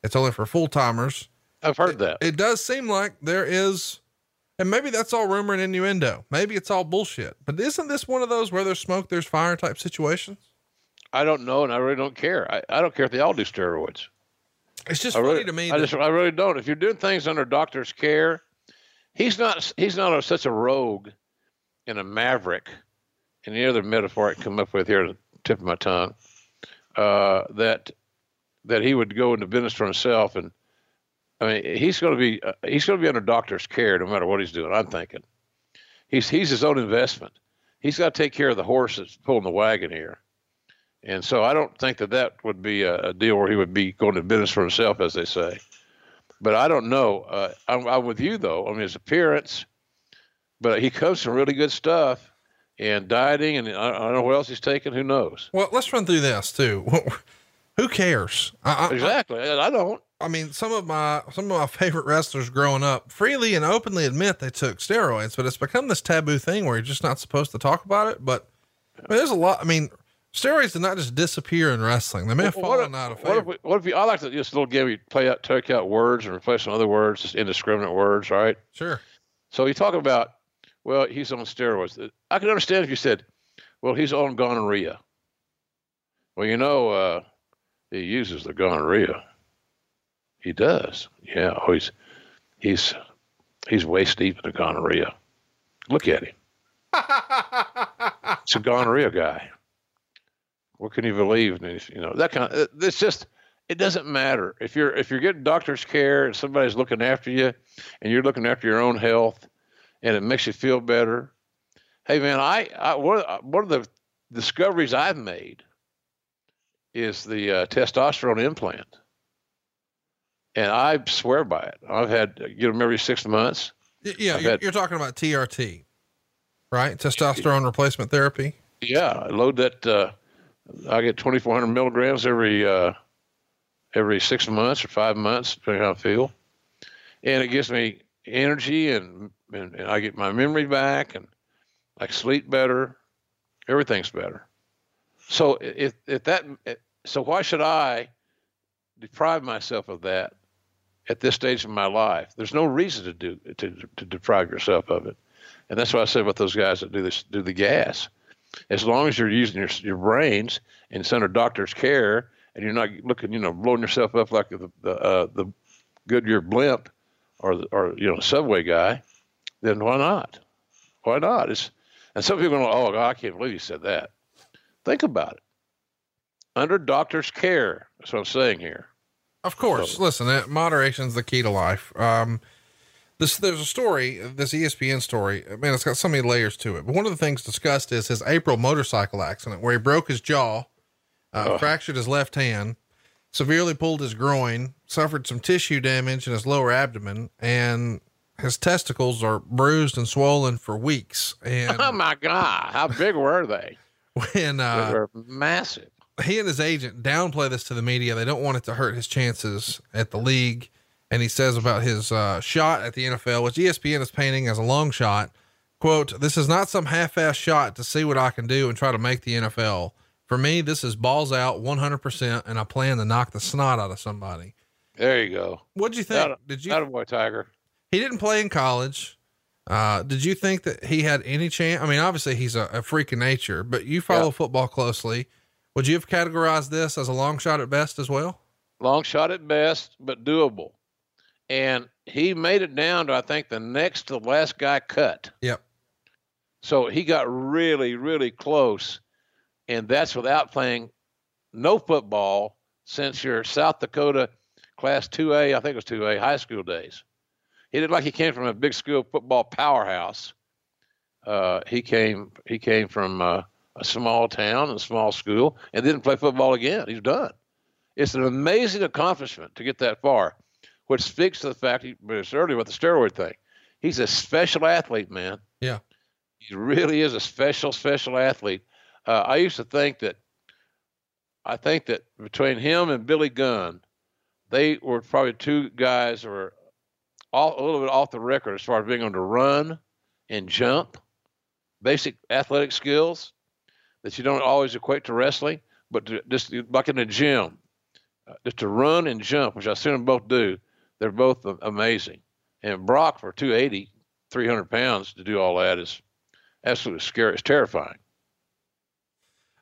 it's only for full timers. I've heard it, that. It does seem like there is, and maybe that's all rumor and innuendo. Maybe it's all bullshit. But isn't this one of those where there's smoke, there's fire type situations? I don't know, and I really don't care. I, I don't care if they all do steroids. It's just I funny really, to me. I just, I really don't. If you're doing things under doctor's care, he's not, he's not a, such a rogue and a maverick. And the other metaphor I can come up with here, at the tip of my tongue, uh, that that he would go into business for himself, and I mean, he's going to be uh, he's going to be under doctor's care no matter what he's doing. I'm thinking, he's he's his own investment. He's got to take care of the horse that's pulling the wagon here. And so I don't think that that would be a, a, deal where he would be going to business for himself, as they say. But I don't know. Uh, I'm, I'm, with you though. I mean, his appearance, but he comes from really good stuff and dieting, and I, I, don't know what else he's taking. Who knows? Well, let's run through this too. Who cares? I, exactly. I don't. I mean, some of my some of my favorite wrestlers growing up freely and openly admit they took steroids, but it's become this taboo thing where you're just not supposed to talk about it. But I mean, there's a lot. I mean, Steroids did not just disappear in wrestling. They may have well, fallen out of favor. What if, we, what if we, I like to just little game, we play out, take out words and replace some other words, just indiscriminate words, right? Sure. So you talk about, well, he's on steroids. I can understand if you said, well, he's on gonorrhea. Well, you know, uh, he uses the gonorrhea. He does. Yeah. Oh, he's, he's, he's waist deep in the gonorrhea. Look at him. it's a gonorrhea guy. What can you believe? You know that kind of. It's just. It doesn't matter if you're if you're getting doctor's care and somebody's looking after you, and you're looking after your own health, and it makes you feel better. Hey man, I, I one of the discoveries I've made is the uh, testosterone implant, and I swear by it. I've had get them every six months. Yeah, you're, had, you're, talking about TRT, right? Testosterone replacement therapy. Yeah, I load that. Uh, I get 2,400 milligrams every uh, every six months or five months, depending on how I feel, and it gives me energy and, and, and I get my memory back and I sleep better. Everything's better. So if if that so why should I deprive myself of that at this stage of my life? There's no reason to do to to deprive yourself of it, and that's what I said about those guys that do this do the gas as long as you're using your, your brains and it's under doctor's care and you're not looking, you know, blowing yourself up like the the, uh, the Goodyear blimp or the, or you know subway guy, then why not? Why not? It's and some people go, oh, I can't believe you said that. Think about it. Under doctor's care. That's what I'm saying here. Of course. So, listen, moderation is the key to life. Um, this, there's a story, this ESPN story. Man, it's got so many layers to it. But one of the things discussed is his April motorcycle accident where he broke his jaw, uh, oh. fractured his left hand, severely pulled his groin, suffered some tissue damage in his lower abdomen, and his testicles are bruised and swollen for weeks. And oh my God, how big were they? When uh, massive. He and his agent downplay this to the media. They don't want it to hurt his chances at the league. And he says about his uh, shot at the NFL, which ESPN is painting as a long shot. Quote, this is not some half ass shot to see what I can do and try to make the NFL. For me, this is balls out 100%, and I plan to knock the snot out of somebody. There you go. What'd you think? Did you? a boy, Tiger. He didn't play in college. Uh, did you think that he had any chance? I mean, obviously he's a, a freak of nature, but you follow yeah. football closely. Would you have categorized this as a long shot at best as well? Long shot at best, but doable. And he made it down to, I think, the next to the last guy cut. Yep. So he got really, really close. And that's without playing no football since your South Dakota class 2A, I think it was 2A, high school days. He did like he came from a big school football powerhouse. Uh, he came he came from uh, a small town and a small school and didn't play football again. He's done. It's an amazing accomplishment to get that far, which speaks to the fact he was earlier with the steroid thing. He's a special athlete, man. Yeah. He really is a special, special athlete. Uh, I used to think that I think that between him and Billy Gunn, they were probably two guys who were a little bit off the record as far as being able to run and jump, basic athletic skills that you don't always equate to wrestling, but to, just like in the gym, uh, just to run and jump, which I've seen them both do, they're both amazing. And Brock for 280, 300 pounds to do all that is absolutely scary. It's terrifying.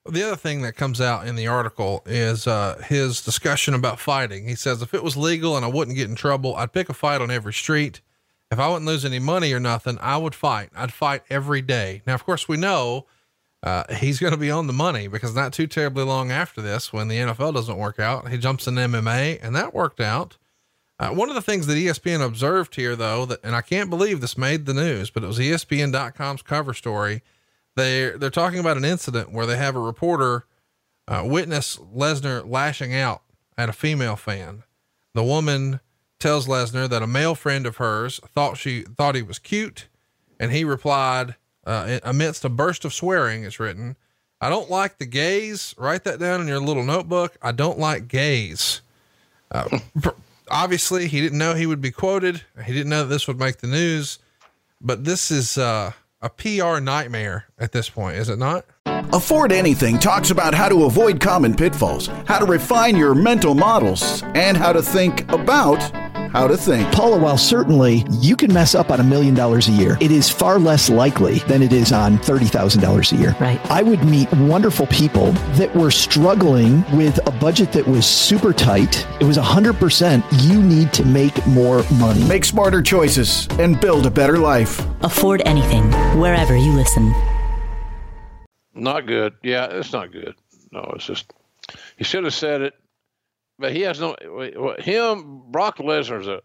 The other thing that comes out in the article is uh, his discussion about fighting. He says, if it was legal and I wouldn't get in trouble, I'd pick a fight on every street. If I wouldn't lose any money or nothing, I would fight. I'd fight every day. Now, of course, we know uh, he's going to be on the money because not too terribly long after this, when the NFL doesn't work out, he jumps in MMA and that worked out. Uh, one of the things that ESPN observed here, though, that, and I can't believe this made the news, but it was ESPN.com's cover story they're they're talking about an incident where they have a reporter uh, witness Lesnar lashing out at a female fan. The woman tells Lesnar that a male friend of hers thought she thought he was cute, and he replied uh, amidst a burst of swearing. It's written, "I don't like the gays." Write that down in your little notebook. I don't like gays. Uh, obviously, he didn't know he would be quoted. He didn't know that this would make the news, but this is uh, a PR nightmare at this point, is it not? Afford Anything talks about how to avoid common pitfalls, how to refine your mental models, and how to think about how to think. Paula, while certainly you can mess up on a million dollars a year, it is far less likely than it is on $30,000 a year. Right. I would meet wonderful people that were struggling with a budget that was super tight. It was 100% you need to make more money. Make smarter choices and build a better life. Afford anything wherever you listen. Not good. Yeah, it's not good. No, it's just, he should have said it but he has no him. Brock Lesnar is a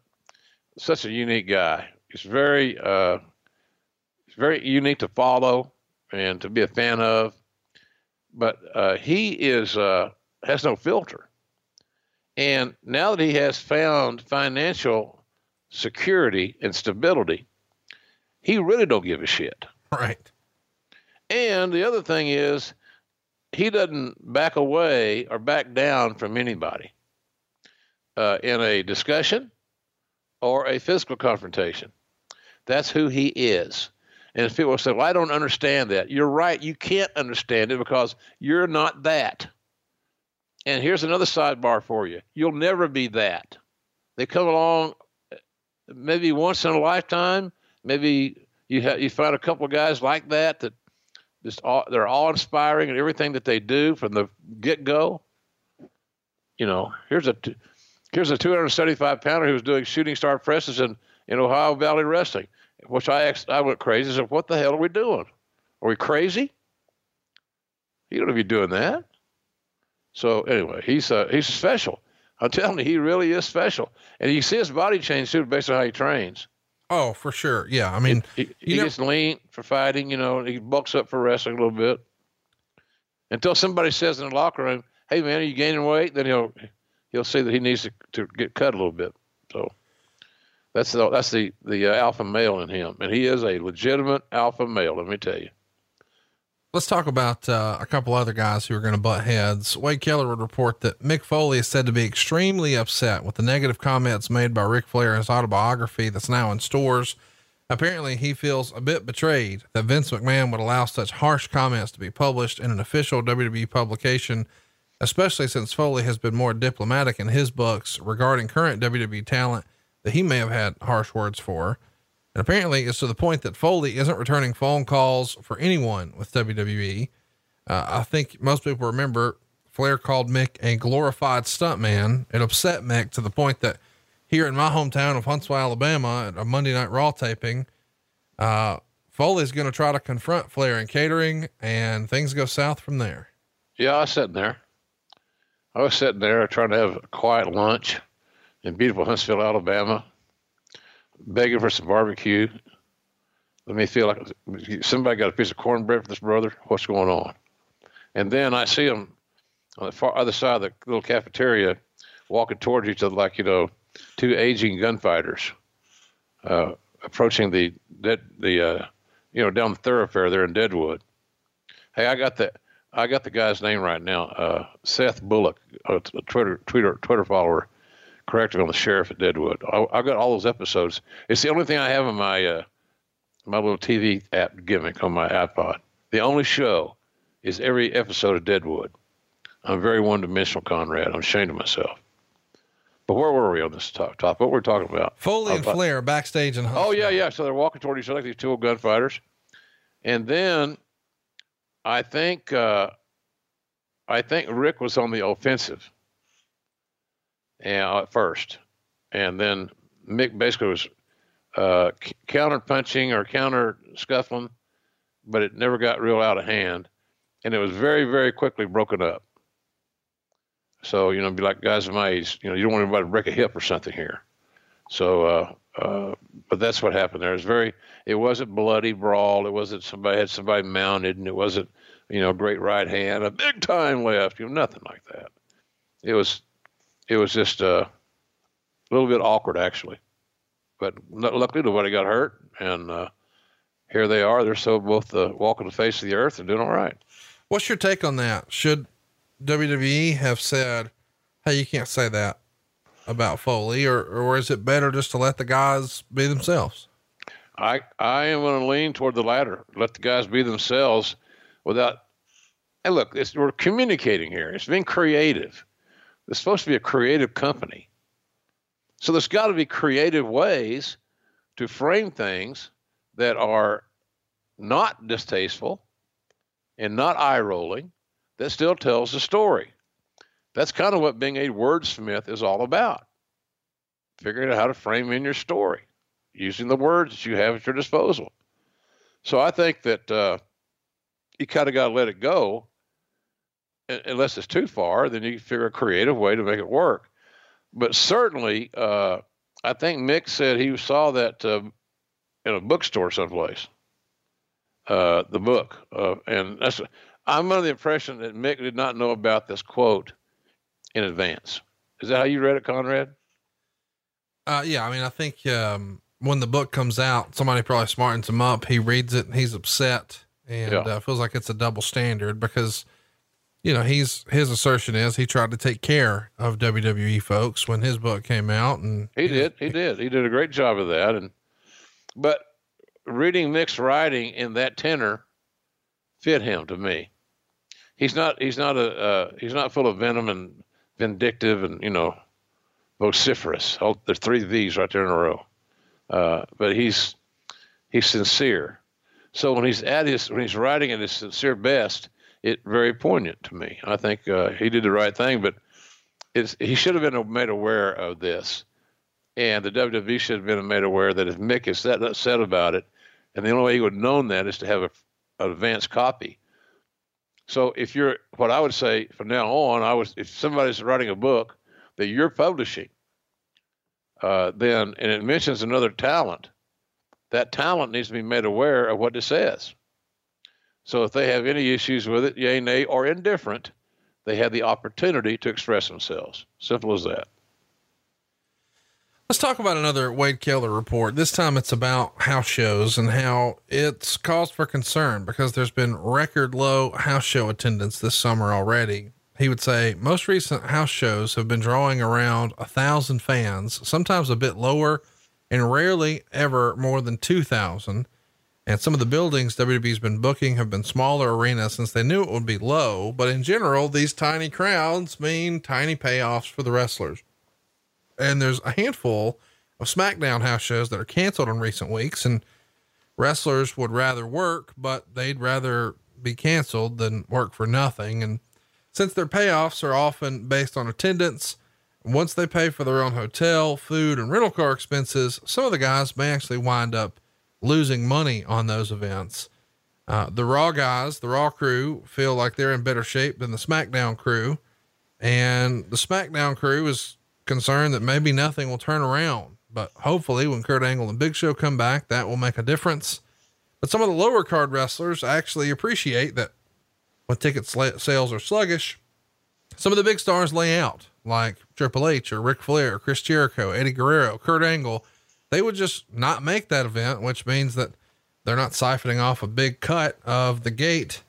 such a unique guy. He's very uh, he's very unique to follow and to be a fan of. But uh, he is uh, has no filter, and now that he has found financial security and stability, he really don't give a shit. Right. And the other thing is, he doesn't back away or back down from anybody uh, in a discussion or a physical confrontation. That's who he is. And if people say, Well, I don't understand that, you're right. You can't understand it because you're not that. And here's another sidebar for you you'll never be that. They come along maybe once in a lifetime. Maybe you, ha- you find a couple of guys like that that just all, they're all inspiring and everything that they do from the get go. You know, here's a t- Here's a 275 pounder who was doing shooting star presses in, in Ohio Valley Wrestling, which I ex- I went crazy. I said, "What the hell are we doing? Are we crazy? You don't be doing that." So anyway, he's uh, he's special. I'm telling you, he really is special, and you see his body change too, based on how he trains. Oh, for sure. Yeah, I mean, he, he, he gets lean for fighting. You know, he bucks up for wrestling a little bit. Until somebody says in the locker room, "Hey, man, are you gaining weight?" Then he'll he'll see that he needs to, to get cut a little bit. So, That's the that's the the uh, alpha male in him, and he is a legitimate alpha male. Let me tell you. Let's talk about uh, a couple other guys who are going to butt heads. Wade Keller would report that Mick Foley is said to be extremely upset with the negative comments made by Ric Flair in his autobiography that's now in stores. Apparently, he feels a bit betrayed that Vince McMahon would allow such harsh comments to be published in an official WWE publication, especially since Foley has been more diplomatic in his books regarding current WWE talent that he may have had harsh words for. And apparently it's to the point that Foley isn't returning phone calls for anyone with WWE. Uh, I think most people remember Flair called Mick a glorified stuntman. It upset Mick to the point that here in my hometown of Huntsville, Alabama, at a Monday Night Raw taping, uh, Foley's going to try to confront Flair in catering, and things go south from there. Yeah, I was sitting there. I was sitting there trying to have a quiet lunch in beautiful Huntsville, Alabama, begging for some barbecue. Let me feel like somebody got a piece of cornbread for this brother. What's going on? And then I see him on the far other side of the little cafeteria walking towards each other like, you know, two aging gunfighters uh, approaching the, the, the uh, you know, down the thoroughfare there in Deadwood. Hey, I got the I got the guy's name right now. Uh, Seth Bullock, a Twitter Twitter Twitter follower, corrected on the sheriff at Deadwood. I, have got all those episodes. It's the only thing I have in my uh, my little TV app gimmick on my iPod. The only show is every episode of Deadwood. I'm very one dimensional, Conrad. I'm ashamed of myself. But where were we on this top? top? What were we talking about? Foley and Flair backstage and oh yeah, yeah. So they're walking toward each other like these two old gunfighters, and then I think uh, I think Ric was on the offensive and at first, and then Mick basically was uh, counter punching or counter scuffling, but it never got real out of hand, and it was very very quickly broken up. So you know, be like guys of my age, you know, you don't want anybody to break a hip or something here. So, uh, uh, but that's what happened there. It was very, it wasn't bloody brawl. It wasn't somebody had somebody mounted, and it wasn't, you know, great right hand, a big time left, you know, nothing like that. It was it was just uh, a little bit awkward actually. But luckily nobody got hurt, and uh, here they are. They're so both uh, walking the face of the earth and doing all right. What's your take on that? Should WWE have said, "Hey, you can't say that about Foley," or or is it better just to let the guys be themselves? I I am going to lean toward the latter. Let the guys be themselves without. And look, we're communicating here. It's being creative. It's supposed to be a creative company. So there's got to be creative ways to frame things that are not distasteful and not eye rolling that still tells the story. That's kind of what being a wordsmith is all about. Figuring out how to frame in your story using the words that you have at your disposal. So I think that uh, you kind of got to let it go unless it's too far, then you figure a creative way to make it work. But certainly, uh, I think Mick said he saw that uh, in a bookstore someplace. Uh, the book, uh, and that's I'm under the impression that Mick did not know about this quote in advance. Is that how you read it, Conrad? Uh, yeah. I mean, I think um, when the book comes out, somebody probably smartens him up. He reads it, and he's upset, and yeah. uh, feels like it's a double standard because you know, he's his assertion is he tried to take care of WWE folks when his book came out, and he did, he did, he did a great job of that. And but reading Mick's writing in that tenor fit him to me. He's not he's not a uh, he's not full of venom and vindictive and you know vociferous. Oh, there's three V's right there in a row. Uh, but he's he's sincere. So when he's at his when he's writing at his sincere best, it very poignant to me. I think uh, he did the right thing, but it's, he should have been made aware of this, and the WWE should have been made aware that if Mick is that upset about it, and the only way he would have known that is to have a, an advanced copy. So if you're, what I would say from now on, I was if somebody's writing a book that you're publishing, uh, then and it mentions another talent, that talent needs to be made aware of what it says. So if they have any issues with it, yay, nay, or indifferent, they have the opportunity to express themselves. Simple as that. Let's talk about another Wade Keller report. This time it's about house shows and how it's caused for concern because there's been record low house show attendance this summer already. He would say most recent house shows have been drawing around a thousand fans, sometimes a bit lower and rarely ever more than 2000. And some of the buildings WWE's been booking have been smaller arenas since they knew it would be low. But in general, these tiny crowds mean tiny payoffs for the wrestlers and there's a handful of SmackDown house shows that are canceled in recent weeks, and wrestlers would rather work, but they'd rather be canceled than work for nothing. And since their payoffs are often based on attendance, once they pay for their own hotel, food, and rental car expenses, some of the guys may actually wind up losing money on those events. Uh, the Raw guys, the Raw crew, feel like they're in better shape than the SmackDown crew. And the SmackDown crew is concerned that maybe nothing will turn around. But hopefully, when Kurt Angle and Big Show come back, that will make a difference. But some of the lower card wrestlers actually appreciate that when ticket sales are sluggish, some of the big stars lay out, like Triple H or Ric Flair, Chris Jericho, Eddie Guerrero, Kurt Angle. They would just not make that event, which means that they're not siphoning off a big cut of the gate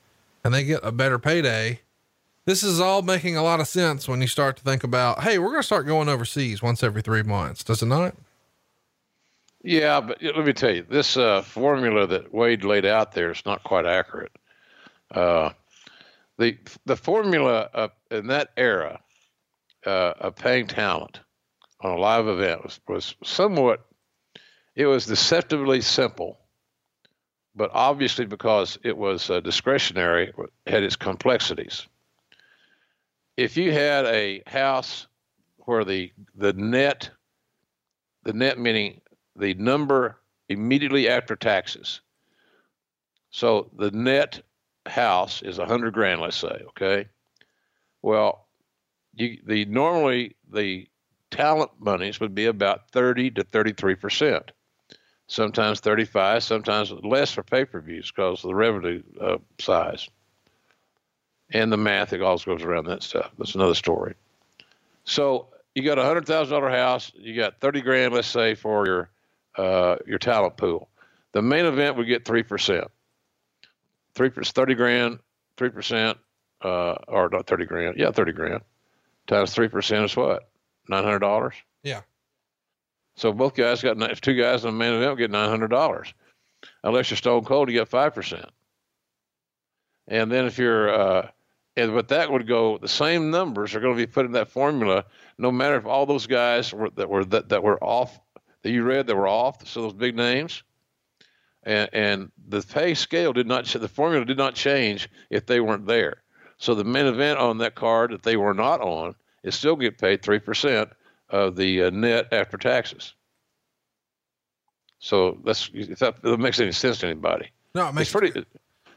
and they get a better payday this is all making a lot of sense when you start to think about, hey, we're going to start going overseas once every three months, does it not? Yeah, but let me tell you, this uh, formula that Wade laid out there is not quite accurate. Uh, the the formula uh, in that era uh, of paying talent on a live event was, was somewhat, it was deceptively simple, but obviously because it was uh, discretionary, it had its complexities if you had a house where the the net the net meaning the number immediately after taxes. So the net house is a hundred grand let's say okay? Well you the normally the talent monies would be about 30 to 33 percent. Sometimes 35 sometimes less for pay-per-views because of the revenue uh, size and the math that also goes around that stuff. That's another story. So you got a hundred thousand dollar house. You got thirty grand, let's say, for your uh, your talent pool. The main event would get three percent. Three percent, grand, three percent, uh, or not thirty grand. Yeah, thirty grand times three percent is what? Nine hundred dollars. Yeah. So both guys got if two guys in the main event get nine hundred dollars, unless you're Stone Cold, you get five percent. And then if you're uh, and but that would go the same numbers are going to be put in that formula no matter if all those guys were, that were that, that were off that you read that were off so those big names. And and the pay scale did not the formula did not change if they weren't there. So the main event on that card that they were not on is still get paid 3% of the uh, net after taxes. So that's if that, that makes any sense to anybody. No it makes it's pretty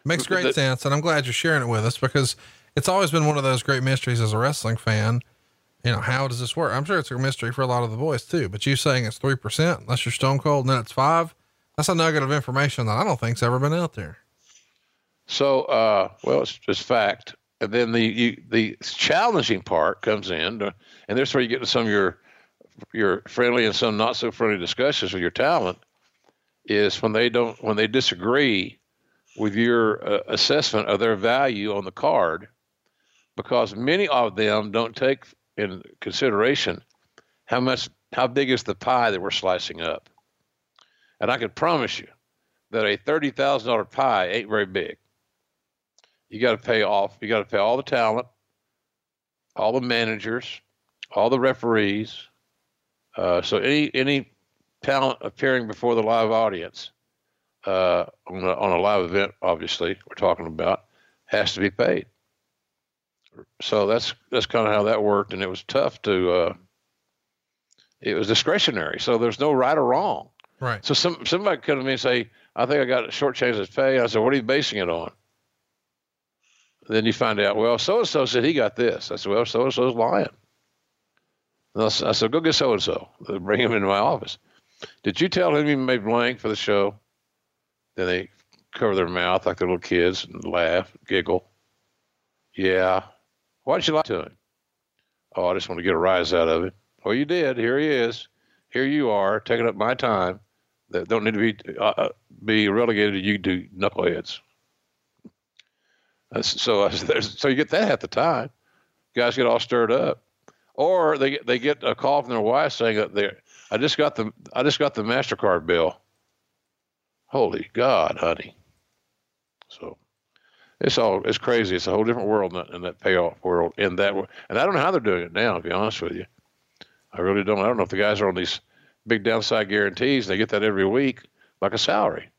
makes great the, sense and i'm glad you're sharing it with us because it's always been one of those great mysteries as a wrestling fan. You know, how does this work? I'm sure it's a mystery for a lot of the boys too, but you saying it's 3% unless you're stone cold and then it's five. That's a nugget of information that I don't think's ever been out there. So, uh, well, it's just fact. And then the, you, the challenging part comes in uh, and there's where you get to some of your, your friendly and some not so friendly discussions with your talent is when they don't, when they disagree with your uh, assessment of their value on the card because many of them don't take in consideration how much how big is the pie that we're slicing up. And I can promise you that a thirty thousand dollar pie ain't very big. You got to pay off. You got to pay all the talent, all the managers, all the referees. Uh, so any any talent appearing before the live audience uh, on, a, on a live event, obviously we're talking about, has to be paid so that's that's kind of how that worked, and it was tough to. Uh, it was discretionary, so there's no right or wrong. Right. So some somebody come to me and say, "I think I got a short change of pay." I said, "What are you basing it on?" Then you find out, well, so and so said he got this. I said, well, so and so's lying. And I said, go get so and so. Bring him into my office. Did you tell him he made blank for the show? Then they cover their mouth like they're little kids and laugh, giggle. Yeah. Why'd you lie to him? Oh, I just want to get a rise out of him. Well, you did. Here he is. here you are taking up my time that don't need to be uh, uh be relegated to you do knuckleheads. So uh, so you get that at the time. Guys get all stirred up, or they they get a call from their wife saying that they I just got the I just got the Mastercard bill. Holy God, honey! So it's all it's crazy. It's a whole different world in that, in that payoff world. In that, and I don't know how they're doing it now. To be honest with you, I really don't. I don't know if the guys are on these big downside guarantees. They get that every week like a salary.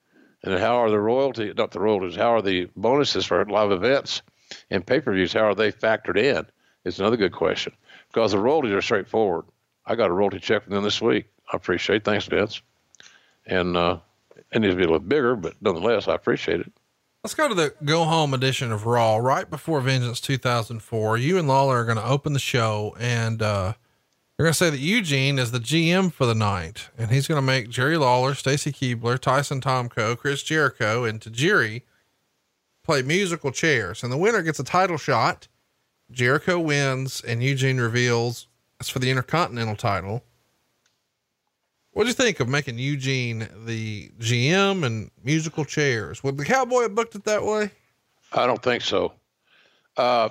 And how are the royalty, not the royalties, how are the bonuses for live events and pay per views? How are they factored in? It's another good question because the royalties are straightforward. I got a royalty check from them this week. I appreciate it. Thanks, Vince. And uh, it needs to be a little bigger, but nonetheless, I appreciate it. Let's go to the go home edition of Raw right before Vengeance 2004. You and Lawler are going to open the show and, uh, you're going to say that Eugene is the GM for the night, and he's going to make Jerry Lawler, Stacy Keibler, Tyson Tomko, Chris Jericho, and Tajiri play musical chairs. And the winner gets a title shot. Jericho wins, and Eugene reveals it's for the Intercontinental title. What do you think of making Eugene the GM and musical chairs? Would the Cowboy have booked it that way? I don't think so. Uh,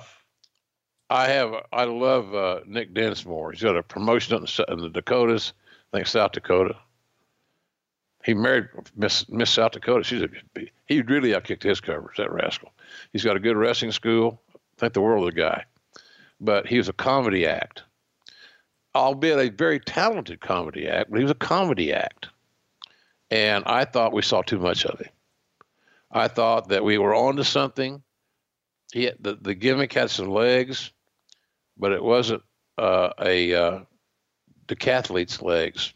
I have. I love uh, Nick Dinsmore. He's got a promotion in the, in the Dakotas. I think South Dakota. He married Miss Miss South Dakota. She's a. He really outkicked his covers. That rascal. He's got a good wrestling school. I think the world of the guy. But he was a comedy act, albeit a very talented comedy act. But he was a comedy act, and I thought we saw too much of him. I thought that we were on to something. He had, the the gimmick had some legs but it wasn't uh, a uh, decathlete's legs.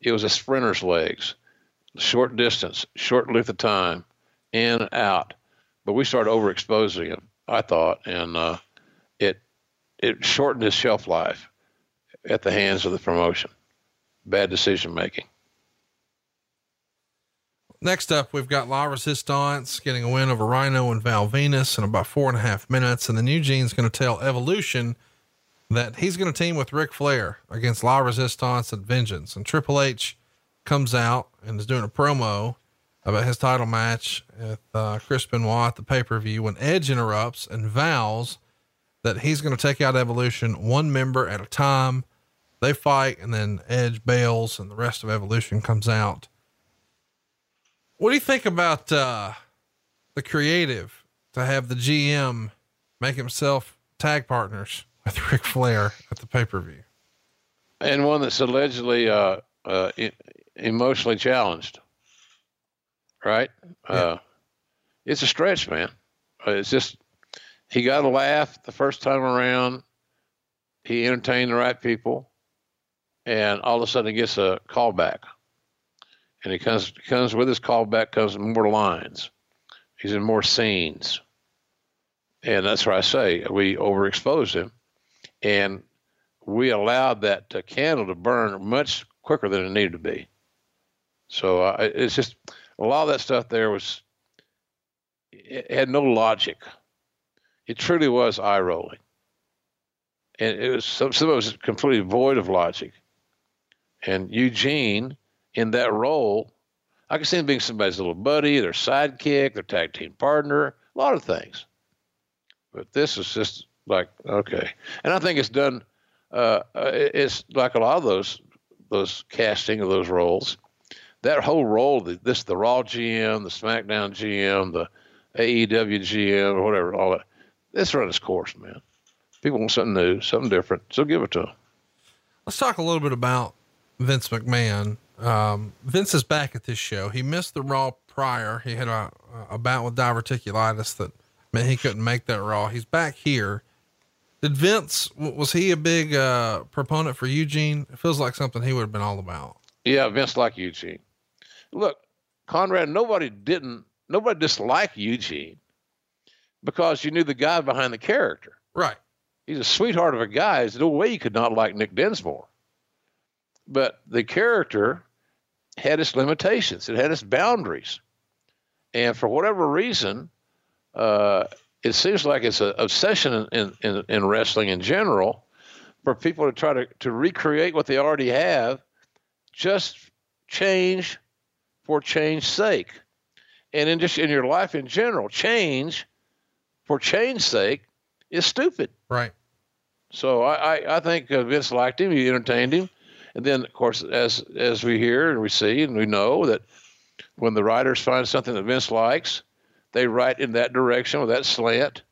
It was a sprinter's legs, short distance, short length of time, in and out. But we started overexposing him, I thought, and uh, it it shortened his shelf life at the hands of the promotion. Bad decision making. Next up, we've got La Resistance getting a win over Rhino and Val Venis in about four and a half minutes. And the new Gene's going to tell Evolution that he's going to team with Ric Flair against La Resistance and Vengeance. And Triple H comes out and is doing a promo about his title match with uh, Chris Benoit at the pay per view when Edge interrupts and vows that he's going to take out Evolution one member at a time. They fight, and then Edge bails, and the rest of Evolution comes out. What do you think about uh, the creative to have the GM make himself tag partners? with Ric Flair at the pay per view, and one that's allegedly uh, uh, emotionally challenged. Right? Yeah. Uh, it's a stretch, man. Uh, it's just he got a laugh the first time around. He entertained the right people, and all of a sudden he gets a callback. And he comes comes with his callback comes more lines. He's in more scenes. And that's where I say we overexposed him and we allowed that uh, candle to burn much quicker than it needed to be. So uh, it's just a lot of that stuff there was it had no logic. It truly was eye rolling, and it was some, some of it was completely void of logic. And Eugene, in that role, I can see him being somebody's little buddy, their sidekick, their tag team partner, a lot of things. But this is just like okay, and I think it's done. Uh, uh it's like a lot of those those casting of those roles. That whole role, this the Raw GM, the SmackDown GM, the AEW GM, or whatever, all that. It's run its course, man. People want something new, something different, so give it to them. Let's talk a little bit about Vince McMahon. Um, Vince is back at this show. He missed the Raw prior. He had a, a bout with diverticulitis that meant he couldn't make that Raw. He's back here. Did Vince was he a big uh, proponent for Eugene? It feels like something he would have been all about. Yeah, Vince liked Eugene. Look, Conrad, nobody didn't nobody disliked Eugene because you knew the guy behind the character. Right. He's a sweetheart of a guy. There's no way you could not like Nick Dinsmore. But the character had its limitations. It had its boundaries. And for whatever reason, uh, it seems like it's an obsession in, in, in wrestling in general for people to try to, to recreate what they already have just change for change's sake. And in just in your life in general, change for change's sake is stupid. Right. So I, I, I think Vince liked him. He entertained him. And then, of course, as as we hear and we see and we know that when the writers find something that Vince likes, they write in that direction with that slant,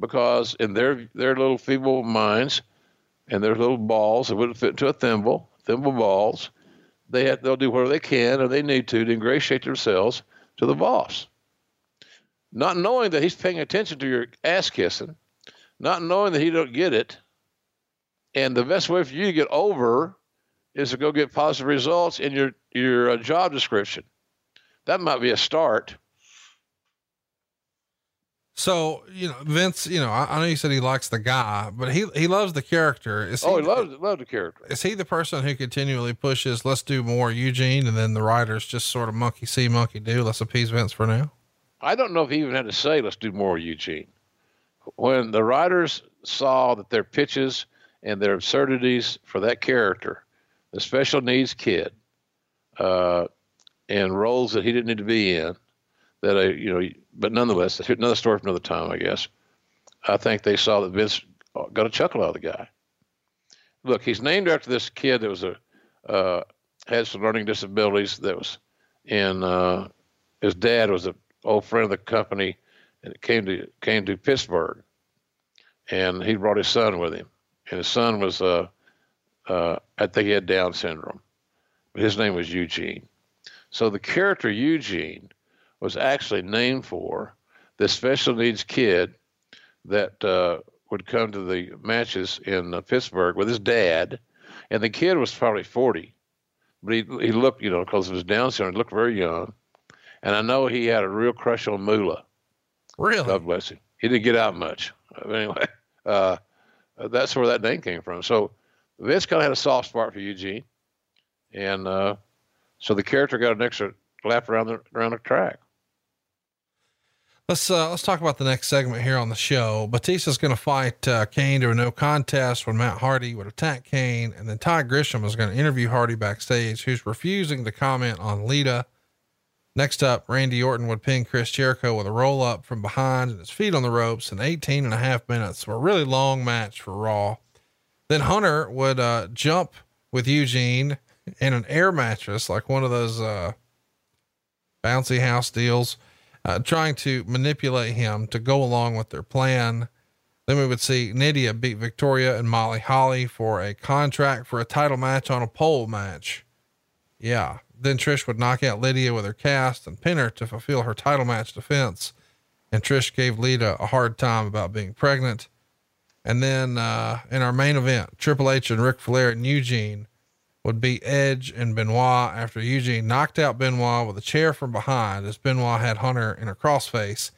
because in their their little feeble minds and their little balls that wouldn't fit into a thimble, thimble balls, they have, they'll do whatever they can or they need to to ingratiate themselves to the boss. Not knowing that he's paying attention to your ass kissing, not knowing that he don't get it, and the best way for you to get over is to go get positive results in your your uh, job description. That might be a start. So you know, Vince. You know, I, I, know you said he likes the guy, but he he loves the character. Is oh, he, he loves loves the character. Is he the person who continually pushes? Let's do more Eugene, and then the writers just sort of monkey see, monkey do. Let's appease Vince for now. I don't know if he even had to say, "Let's do more Eugene." When the writers saw that their pitches and their absurdities for that character, the special needs kid, uh, and roles that he didn't need to be in, that I, you know, but nonetheless, another story for another time, I guess. I think they saw that Vince got a chuckle out of the guy. Look, he's named after this kid that was a uh, had some learning disabilities. That was in uh, his dad was an old friend of the company, and came to came to Pittsburgh, and he brought his son with him, and his son was uh, uh, I think he had Down syndrome, but his name was Eugene. So the character Eugene was actually named for this special needs kid that uh, would come to the matches in uh, Pittsburgh with his dad, and the kid was probably 40, but he he looked, you know, because of his Down syndrome, he looked very young, and I know he had a real crush on Moolah. Really? God bless him. He didn't get out much. But anyway, uh, that's where that name came from. So Vince kind of had a soft spot for Eugene, and uh, so the character got an extra lap around the around the track. Let's uh, let's talk about the next segment here on the show. Batista's going to fight uh, Kane to a no contest when Matt Hardy would attack Kane, and then Ty Grisham is going to interview Hardy backstage, who's refusing to comment on Lita. Next up, Randy Orton would pin Chris Jericho with a roll up from behind and his feet on the ropes in 18 and a half minutes. A really long match for Raw. Then Hunter would uh, jump with Eugene in an air mattress, like one of those uh, bouncy house deals uh, trying to manipulate him to go along with their plan. Then we would see Nidia beat Victoria and Molly Holly for a contract for a title match on a pole match. Yeah. Then Trish would knock out Lita with her cast and pin her to fulfill her title match defense. And Trish gave Lita a hard time about being pregnant. And then uh, in our main event, Triple H and Ric Flair and Eugene would be Edge and Benoit after Eugene knocked out Benoit with a chair from behind as Benoit had Hunter in a crossface.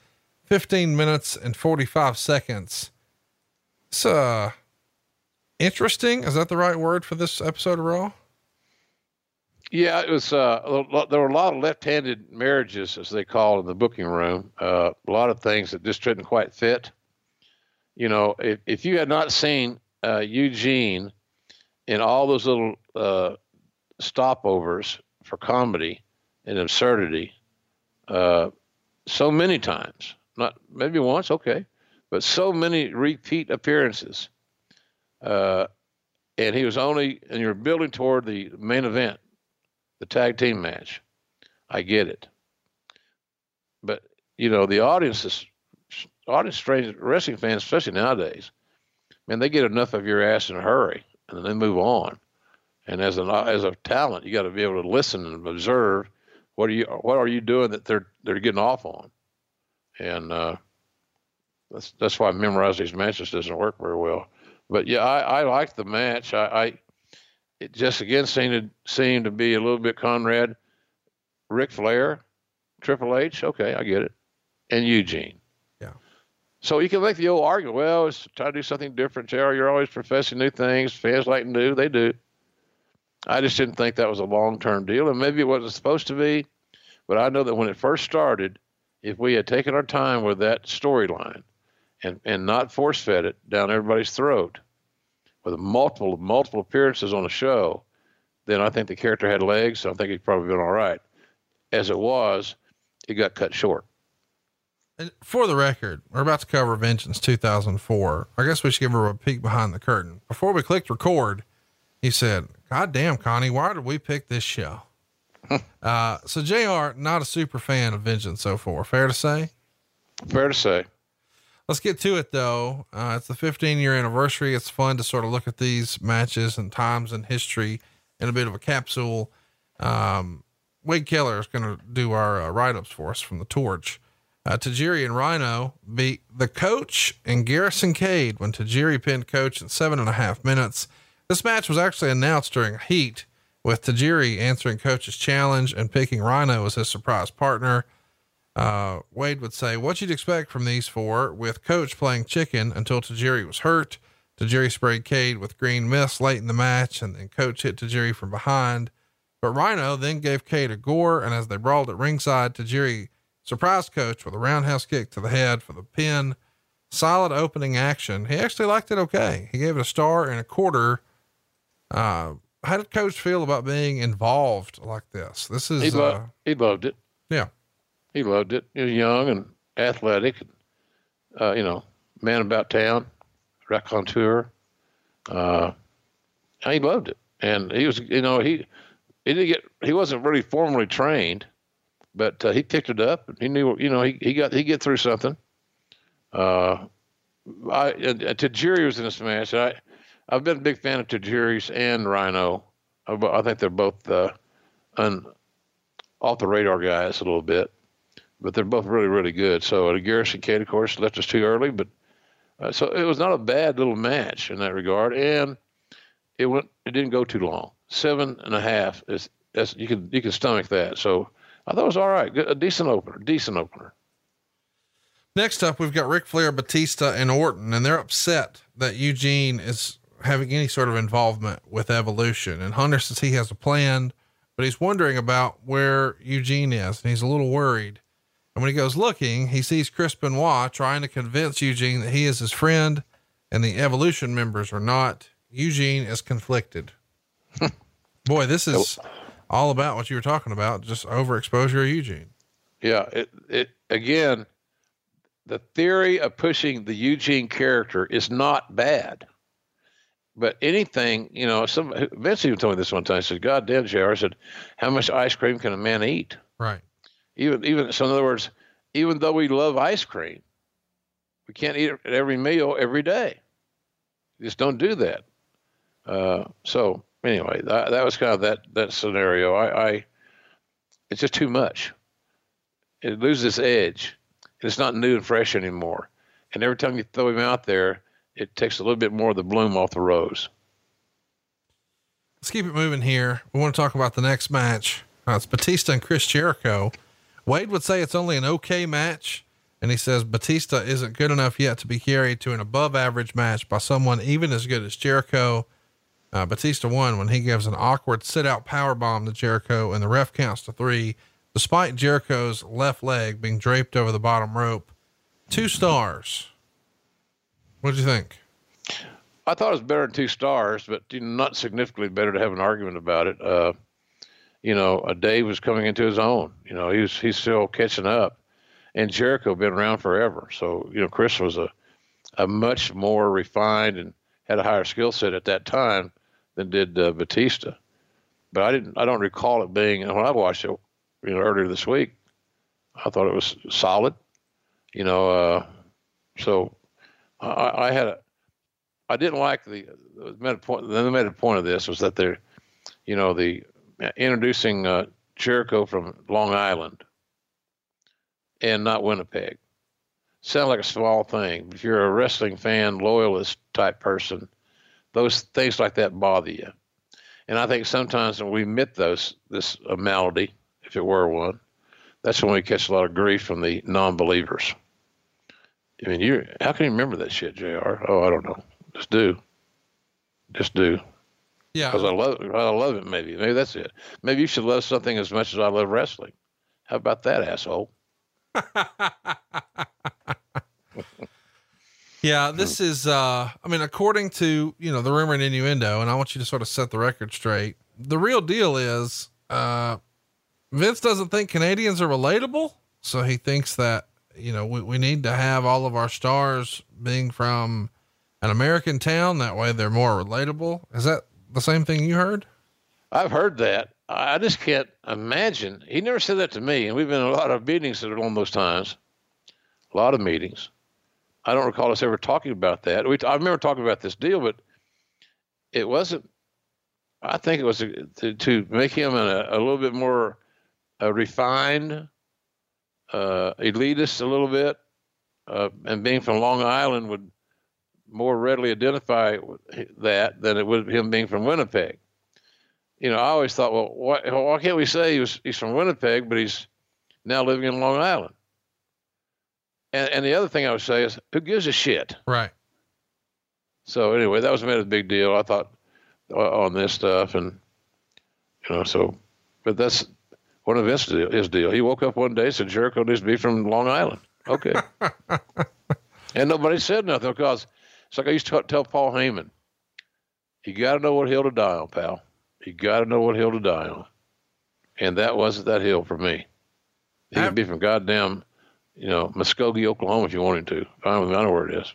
15 minutes and 45 seconds. It's uh interesting. Is that the right word for this episode of Raw? Yeah, it was. Uh, there were a lot of left-handed marriages, as they call it in the booking room. Uh, a lot of things that just didn't quite fit. You know, if, if you had not seen uh, Eugene in all those little uh, stopovers for comedy and absurdity uh, so many times. Not maybe once, okay, but so many repeat appearances. Uh, and he was only, and you're building toward the main event, the tag team match. I get it, but you know the audience is audience strange wrestling fans, especially nowadays. Man, they get enough of your ass in a hurry and then they move on. And as an as a talent, you got to be able to listen and observe what are you what are you doing that they're they're getting off on, and uh, that's that's why memorizing these matches doesn't work very well. But yeah, I, I like the match. I, I it just again seemed to seemed to be a little bit Conrad, Ric Flair, Triple H. Okay, I get it, and Eugene. So you can make the old argument, well, it's try to do something different, Jerry. You're always professing new things. Fans like new, they do. I just didn't think that was a long term deal, and maybe it wasn't supposed to be. But I know that when it first started, if we had taken our time with that storyline and, and not force fed it down everybody's throat with multiple multiple appearances on the show, then I think the character had legs. So I think he'd probably been all right. As it was, it got cut short. And for the record, we're about to cover Vengeance 2004. I guess we should give her a peek behind the curtain. Before we clicked record, he said, God damn, Connie, why did we pick this show? uh, so JR, not a super fan of Vengeance so far. Fair to say? Fair to say. Let's get to it though. Uh, it's the 15 year anniversary. It's fun to sort of look at these matches and times in history in a bit of a capsule. Um, Wade Keller is going to do our uh, write ups for us from the torch. Uh, Tajiri and Rhino beat the coach and Garrison Cade when Tajiri pinned coach in seven and a half minutes. This match was actually announced during heat with Tajiri answering coach's challenge and picking Rhino as his surprise partner. Uh, Wade would say, what you'd expect from these four with coach playing chicken until Tajiri was hurt. Tajiri sprayed Cade with green mist late in the match and then coach hit Tajiri from behind. But Rhino then gave Cade a gore. And as they brawled at ringside, Tajiri surprised coach with a roundhouse kick to the head for the pin. Solid opening action. He actually liked it okay. He gave it a star and a quarter. Uh, how did coach feel about being involved like this? This is, he, lo- uh, he loved it. Yeah. He loved it. He was young and athletic, and, uh, you know, man about town, raconteur. Uh, he loved it. And he was, you know, he, he didn't get, he wasn't really formally trained, but uh, he picked it up. He knew, you know, he, he got, he get through something. Uh, I, uh, Tajiri was in this match. I, I've been a big fan of Tajiri's and Rhino. I, I think they're both uh, un, off the radar guys a little bit, but they're both really, really good. So uh, Garrison Cade, of course, left us too early, but uh, so it was not a bad little match in that regard, and it went. It didn't go too long. Seven and a half is that's you can you can stomach that. So I thought it was all right. A decent opener. Decent opener. Next up, we've got Ric Flair, Batista, and Orton, and they're upset that Eugene is having any sort of involvement with evolution. And Hunter says he has a plan, but he's wondering about where Eugene is, and he's a little worried. And when he goes looking, he sees Chris Benoit trying to convince Eugene that he is his friend and the evolution members are not. Eugene is conflicted. Boy, this is all about what you were talking about, just overexposure of Eugene. Yeah, it it again, the theory of pushing the Eugene character is not bad. But anything, you know, some Vince even told me this one time. He said, "God damn, Jr." I said, "How much ice cream can a man eat?" Right. Even even so, in other words, even though we love ice cream, we can't eat it at every meal every day. Just don't do that. Uh, so anyway, that, that was kind of that that scenario. I, I it's just too much. It loses edge. It's not new and fresh anymore. And every time you throw him out there, it takes a little bit more of the bloom off the rose. Let's keep it moving here. We want to talk about the next match. Uh, it's Batista and Chris Jericho. Wade would say it's only an okay match. And he says Batista isn't good enough yet to be carried to an above average match by someone even as good as Jericho. Uh, Batista won when he gives an awkward sit out power bomb to Jericho and the ref counts to three, despite Jericho's left leg being draped over the bottom rope. Two stars. What did you think? I thought it was better than two stars, but not significantly better to have an argument about it. Uh, you know, uh, Dave was coming into his own. You know, he was he's still catching up, and Jericho been around forever. So you know, Chris was a a much more refined and had a higher skill set at that time than did uh, Batista. But I didn't. I don't recall it being when I watched it. You know, earlier this week, I thought it was solid. You know, uh, so I, I had a. I didn't like the, the made point. The made a point of this was that they're, you know, the introducing uh, Jericho from Long Island and not Winnipeg. Sound like a small thing. But if you're a wrestling fan, loyalist type person, those things like that bother you. And I think sometimes when we admit those this a malady, if it were one, that's when we catch a lot of grief from the non-believers. I mean, you how can you remember that shit, Jr? Oh, I don't know. Just do. Just do. Yeah. Because I love I love it. Maybe maybe that's it. Maybe you should love something as much as I love wrestling. How about that, asshole? yeah, this is, uh, I mean, according to, you know, the rumor and innuendo, and I want you to sort of set the record straight. the real deal is, uh, Vince doesn't think Canadians are relatable. So he thinks that, you know, we, we need to have all of our stars being from an American town. That way they're more relatable. Is that the same thing you heard? I've heard that. I just can't imagine. He never said that to me. And we've been in a lot of meetings along those times, a lot of meetings. I don't recall us ever talking about that. We, I remember talking about this deal, but it wasn't. I think it was to, to make him a, a little bit more uh, refined, uh, elitist a little bit, uh, and being from Long Island would more readily identify that than it would him being from Winnipeg. You know, I always thought, well, why, why can't we say he was, he's from Winnipeg, but he's now living in Long Island? And, and the other thing I would say is, who gives a shit? Right. So anyway, that was made a big deal. I thought uh, on this stuff, and you know, so, but that's one of his deal. His deal. He woke up one day said Jericho needs to be from Long Island. Okay. and nobody said nothing because it's like I used to tell Paul Heyman. You got to know what hill to die on, pal. You got to know what hill to die on. And that wasn't that hill for me. He could be from goddamn, you know, Muskogee, Oklahoma if you wanted to. I don't, I know where it is.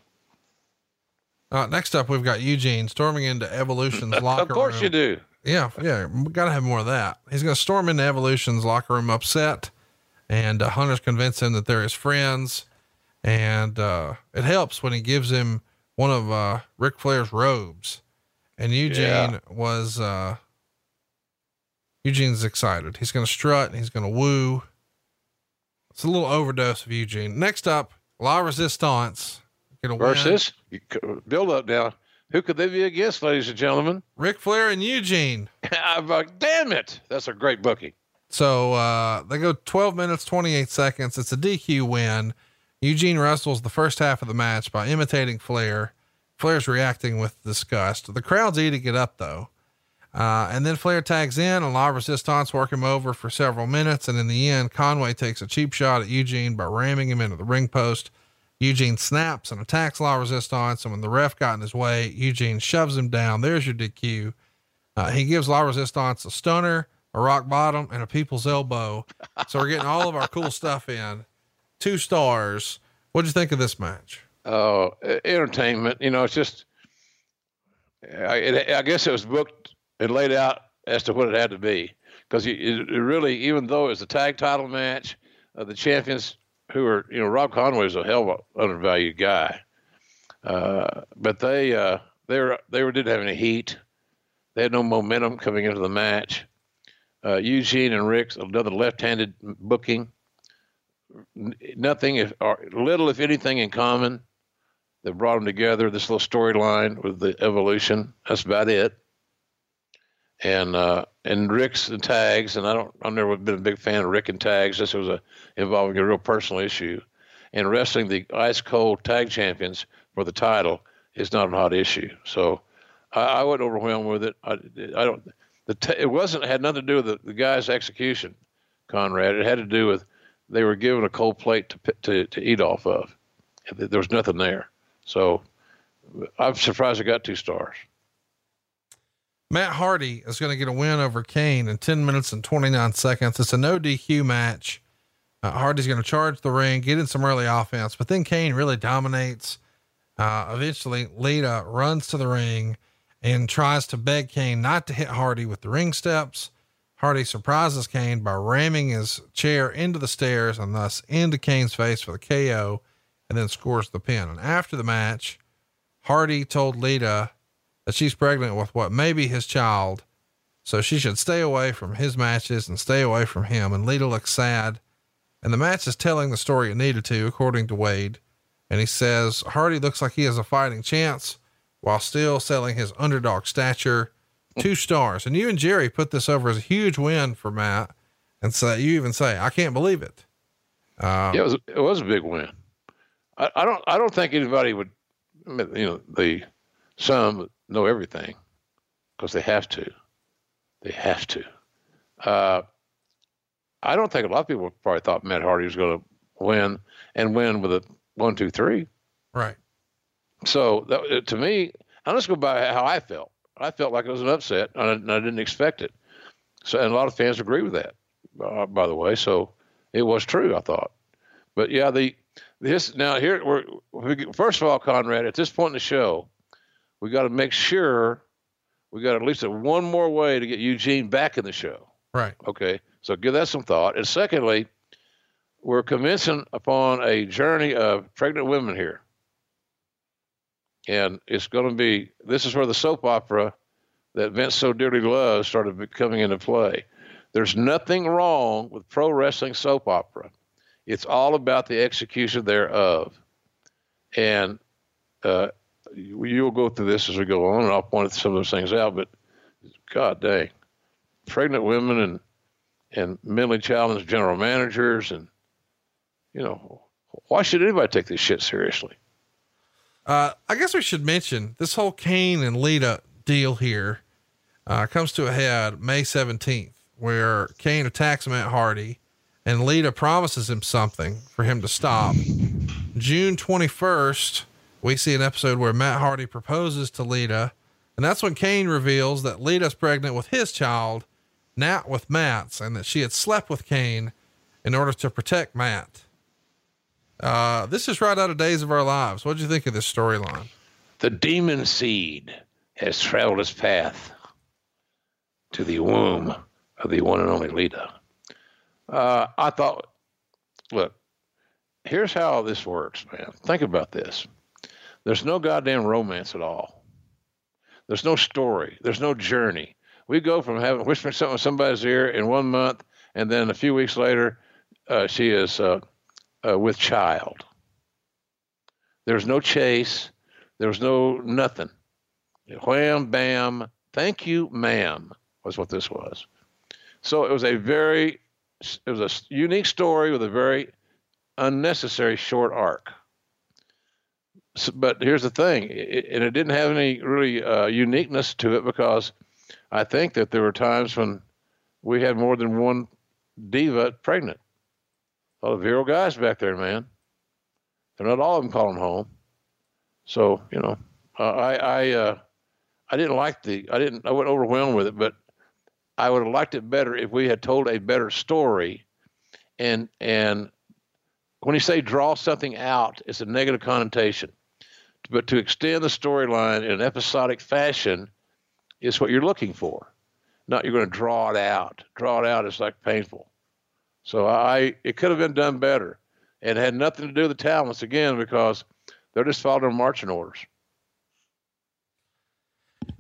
Uh, next up, we've got Eugene storming into Evolution's locker room. of course room. you do. Yeah, yeah, we gotta have more of that. He's gonna storm into Evolution's locker room upset, and uh, Hunter's convince him that they're his friends, and uh, it helps when he gives him one of uh, Ric Flair's robes, and Eugene yeah. was uh, Eugene's excited. He's gonna strut and he's gonna woo. It's a little overdose of Eugene. Next up, La Resistance. Versus build up now. Who could they be against, ladies and gentlemen? Ric Flair and Eugene. I'm like, damn it. That's a great booking. So uh, they go 12 minutes, 28 seconds. It's a DQ win. Eugene wrestles the first half of the match by imitating Flair. Flair's reacting with disgust. The crowd's eating it up though. Uh, and then Flair tags in and La Resistance work him over for several minutes. And in the end, Conway takes a cheap shot at Eugene by ramming him into the ring post. Eugene snaps and attacks La Resistance, and when the ref got in his way, Eugene shoves him down. There's your DQ. Uh, he gives La Resistance a stunner, a rock bottom, and a people's elbow. So we're getting all of our cool stuff in. Two stars. What'd you think of this match? Oh, entertainment. You know, it's just, I, I guess it was booked and laid out as to what it had to be. Because it, it really, even though it was a tag title match, uh, the champions who are, you know, Rob Conway is a hell of an undervalued guy. Uh, but they, uh, they were, they were, didn't have any heat. They had no momentum coming into the match. Uh, Eugene and Ric's another left-handed booking. Nothing, if, or little, if anything, in common. They brought them together. This little storyline with the evolution. That's about it. And uh, and Ric's and tags, and I don't, I've never been a big fan of Ric and tags. This was a involving a real personal issue, and wrestling the ice cold tag champions for the title is not a hot issue. So I, I wasn't overwhelmed with it. I, I don't. The t- it wasn't had nothing to do with the, the guy's execution, Conrad. It had to do with they were given a cold plate to to to eat off of. There was nothing there. So I'm surprised it got two stars. Matt Hardy is going to get a win over Kane in 10 minutes and 29 seconds. It's a no DQ match. Uh, Hardy's going to charge the ring, get in some early offense, but then Kane really dominates. Uh, eventually, Lita runs to the ring and tries to beg Kane not to hit Hardy with the ring steps. Hardy surprises Kane by ramming his chair into the stairs and thus into Kane's face for the KO and then scores the pin. And after the match, Hardy told Lita that she's pregnant with what may be his child. So she should stay away from his matches and stay away from him. And Lita looks sad. And the match is telling the story it needed to, according to Wade. And he says Hardy looks like he has a fighting chance while still selling his underdog stature. Two stars. And you and Jerry put this over as a huge win for Matt. And so you even say, I can't believe it. Um, yeah, it was, it was a big win. I, I don't, I don't think anybody would, you know, the, some know everything because they have to. They have to. Uh, I don't think a lot of people probably thought Matt Hardy was going to win and win with a one, two, three. Right. So that, to me, I'll just go by how I felt. I felt like it was an upset, and I, and I didn't expect it. So, and a lot of fans agree with that, uh, by the way. So it was true, I thought. But yeah, the this now here we're we, first of all, Conrad. At this point in the show, we got to make sure we got at least one more way to get Eugene back in the show. Right. Okay. So give that some thought. And secondly, we're commencing upon a journey of pregnant women here. And it's going to be this is where the soap opera that Vince so dearly loves started coming into play. There's nothing wrong with pro wrestling soap opera. It's all about the execution thereof. And uh, you'll go through this as we go on, and I'll point some of those things out. But God dang, pregnant women and and mentally challenged general managers, and you know, why should anybody take this shit seriously? Uh, I guess we should mention this whole Kane and Lita deal here uh, comes to a head May 17th, where Kane attacks Matt Hardy and Lita promises him something for him to stop. June 21st, we see an episode where Matt Hardy proposes to Lita, and that's when Kane reveals that Lita's pregnant with his child, not with Matt's, and that she had slept with Kane in order to protect Matt. Uh, this is right out of Days of Our Lives. What do you think of this storyline? The demon seed has traveled its path to the womb of the one and only Lita. Uh, I thought, look, here's how this works, man. Think about this. There's no goddamn romance at all. There's no story. There's no journey. We go from having whispering something in somebody's ear in one month, and then a few weeks later, uh, she is uh, uh, with child. There's no chase. There's no nothing. Wham, bam, thank you, ma'am, was what this was. So it was a very, it was a unique story with a very unnecessary short arc so, but here's the thing, it, and it didn't have any really uh, uniqueness to it because I think that there were times when we had more than one diva pregnant. A lot of virile guys back there, man. They're not all of them calling home. So you know, uh, I I uh, I didn't like the I didn't I wasn't overwhelmed with it, but I would have liked it better if we had told a better story, and and when you say draw something out, it's a negative connotation but to extend the storyline in an episodic fashion is what you're looking for. Not you're going to draw it out. Draw it out is like painful. So I, it could have been done better, and had nothing to do with the talents again because they're just following marching orders.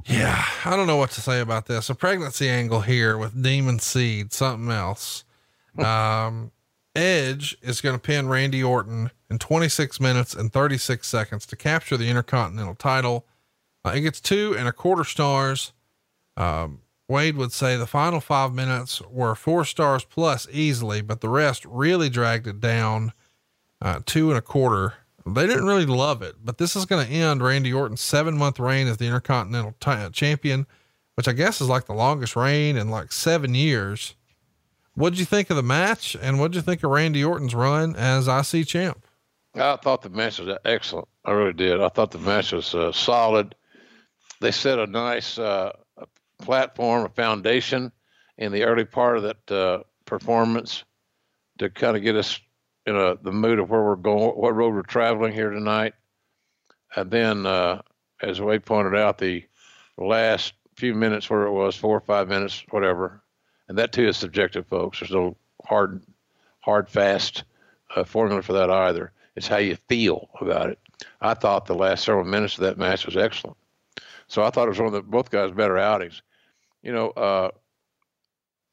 Yeah, I don't know what to say about this. A pregnancy angle here with Demon Seed, something else. um, Edge is going to pin Randy Orton in 26 minutes and 36 seconds to capture the Intercontinental title. Uh, it gets two and a quarter stars. Um, Wade would say the final five minutes were four stars plus easily, but the rest really dragged it down uh, two and a quarter. They didn't really love it, but this is going to end Randy Orton's seven month reign as the Intercontinental t- Champion, which I guess is like the longest reign in like seven years. What'd you think of the match, and what'd you think of Randy Orton's run as IC champ? I thought the match was excellent. I really did. I thought the match was uh, solid. They set a nice uh, platform, a foundation in the early part of that uh, performance to kind of get us in a, the mood of where we're going, what road we're traveling here tonight. And then, uh, as Wade pointed out, the last few minutes, where it was four or five minutes, whatever, and that too is subjective, folks. There's no hard, hard, fast uh, formula for that either. It's how you feel about it. I thought the last several minutes of that match was excellent. So I thought it was one of the both guys' better outings. You know, uh,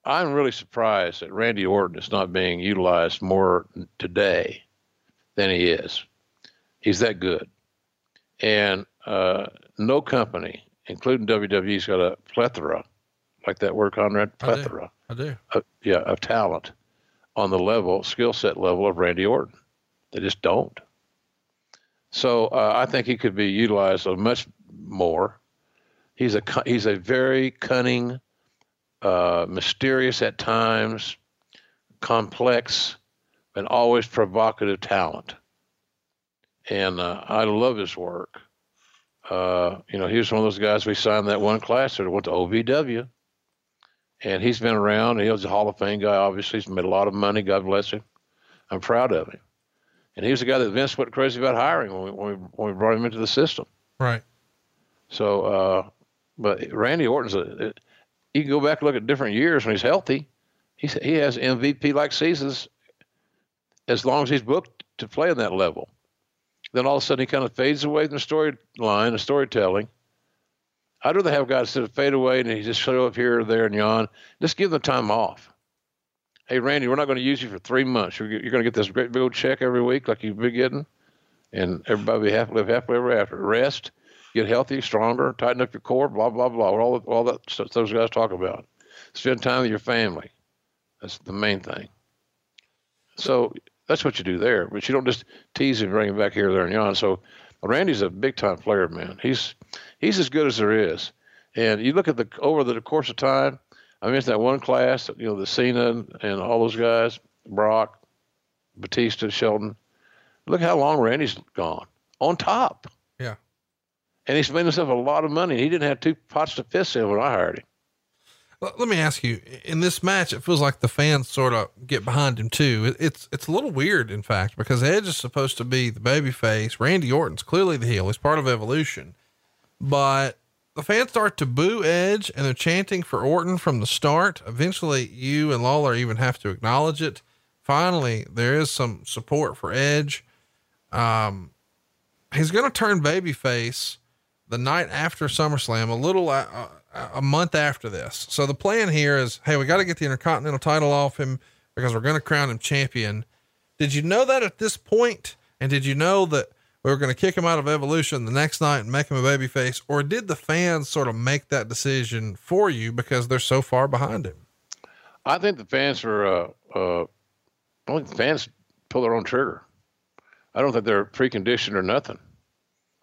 I'm really surprised that Randy Orton is not being utilized more today than he is. He's that good. And uh, no company, including WWE's got a plethora like that word, Conrad? Plethora. I do. I do. Of, yeah, of talent on the level, skill set level of Randy Orton. They just don't. So uh, I think he could be utilized much more. He's a he's a very cunning, uh, mysterious at times, complex, and always provocative talent. And uh, I love his work. Uh, you know, he was one of those guys we signed that one class that went to OVW. And he's been around. He was a Hall of Fame guy, obviously. He's made a lot of money. God bless him. I'm proud of him. And he was the guy that Vince went crazy about hiring when we, when we, when we brought him into the system. Right. So, uh, but Randy Orton's a, you can go back and look at different years when he's healthy. He's, he has MVP like seasons as long as he's booked to play in that level. Then all of a sudden he kind of fades away from the storyline, the storytelling. I'd rather have guys that fade away and he just show up here or there and yawn. Just give them time off. Hey, Randy, we're not going to use you for three months. You're, you're going to get this great big old check every week like you've been getting, and everybody be happy, live happily ever after. Rest, get healthy, stronger, tighten up your core, blah blah blah. All all that stuff those guys talk about. Spend time with your family. That's the main thing. So that's what you do there. But you don't just tease him, bring him back here, there, and yon. So Randy's a big time player, man. He's he's as good as there is. And you look at the over the course of time. I mentioned that one class, you know, the Cena and all those guys, Brock, Batista, Shelton. Look how long Randy's gone on top. Yeah. And he's made himself a lot of money. He didn't have two pots to piss in when I hired him. Let me ask you, in this match, it feels like the fans sort of get behind him too. It's, it's a little weird, in fact, because Edge is supposed to be the baby face. Randy Orton's clearly the heel. He's part of evolution, but the fans start to boo Edge and they're chanting for Orton from the start. Eventually you and Lawler even have to acknowledge it. Finally, there is some support for Edge. Um, he's going to turn babyface the night after SummerSlam, a little, uh, a month after this. So the plan here is, hey, we got to get the Intercontinental title off him because we're going to crown him champion. Did you know that at this point? And did you know that we were going to kick him out of Evolution the next night and make him a babyface? Or did the fans sort of make that decision for you because they're so far behind him? I think the fans are, uh, uh, I think the fans pull their own trigger. I don't think they're preconditioned or nothing.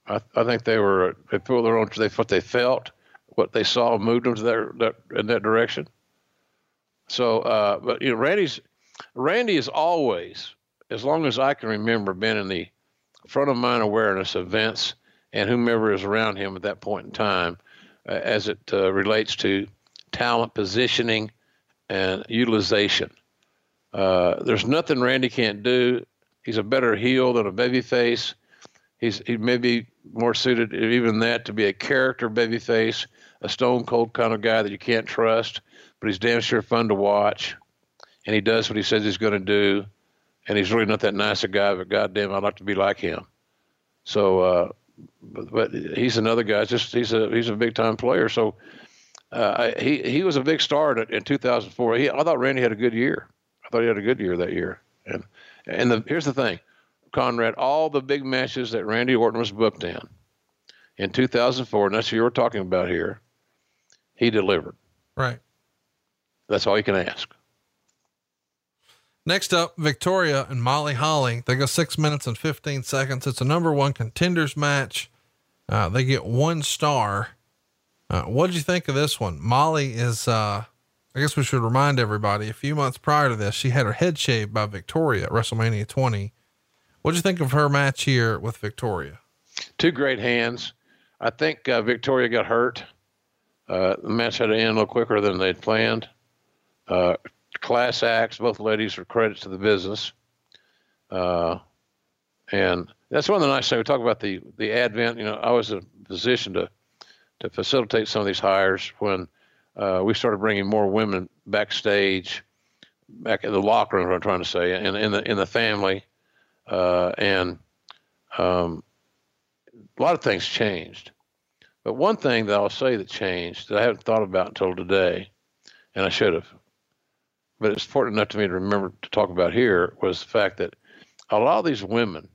I, I think they were, they pulled their own, they, what they felt what they saw moved them to that, that in that direction. So, uh, but you know, Randy's Randy is always, as long as I can remember, been in the front of mind awareness of Vince and whomever is around him at that point in time, uh, as it uh, relates to talent positioning and utilization. Uh, there's nothing Randy can't do. He's a better heel than a babyface. He's he may be more suited even that to be a character babyface a stone cold kind of guy that you can't trust, but he's damn sure fun to watch. And he does what he says he's going to do. And he's really not that nice a guy, but goddamn, I'd like to be like him. So, uh, but, but he's another guy. Just he's a he's a big time player. So uh, he he was a big star in, in 2004. He, I thought Randy had a good year. I thought he had a good year that year. And and the, here's the thing, Conrad. All the big matches that Randy Orton was booked in in 2004, and that's what you were talking about here he delivered. Right. That's all you can ask. Next up, Victoria and Molly Holly. They go six minutes and 15 seconds. It's a number one contenders match. Uh, they get one star. Uh, what did you think of this one? Molly is, uh, I guess we should remind everybody a few months prior to this, she had her head shaved by Victoria at WrestleMania 20. What did you think of her match here with Victoria? Two great hands. I think uh, Victoria got hurt uh, the match had to end a little quicker than they'd planned. Uh, class acts, both ladies are credits to the business. Uh, and that's one of the nice things. We talk about the, the advent. You know, I was in a position to, to facilitate some of these hires when uh, we started bringing more women backstage, back in the locker room, what I'm trying to say, in, in, the, in the family. Uh, and um, a lot of things changed. But one thing that I'll say that changed that I haven't thought about until today, and I should have, but it's important enough to me to remember to talk about here was the fact that a lot of these women,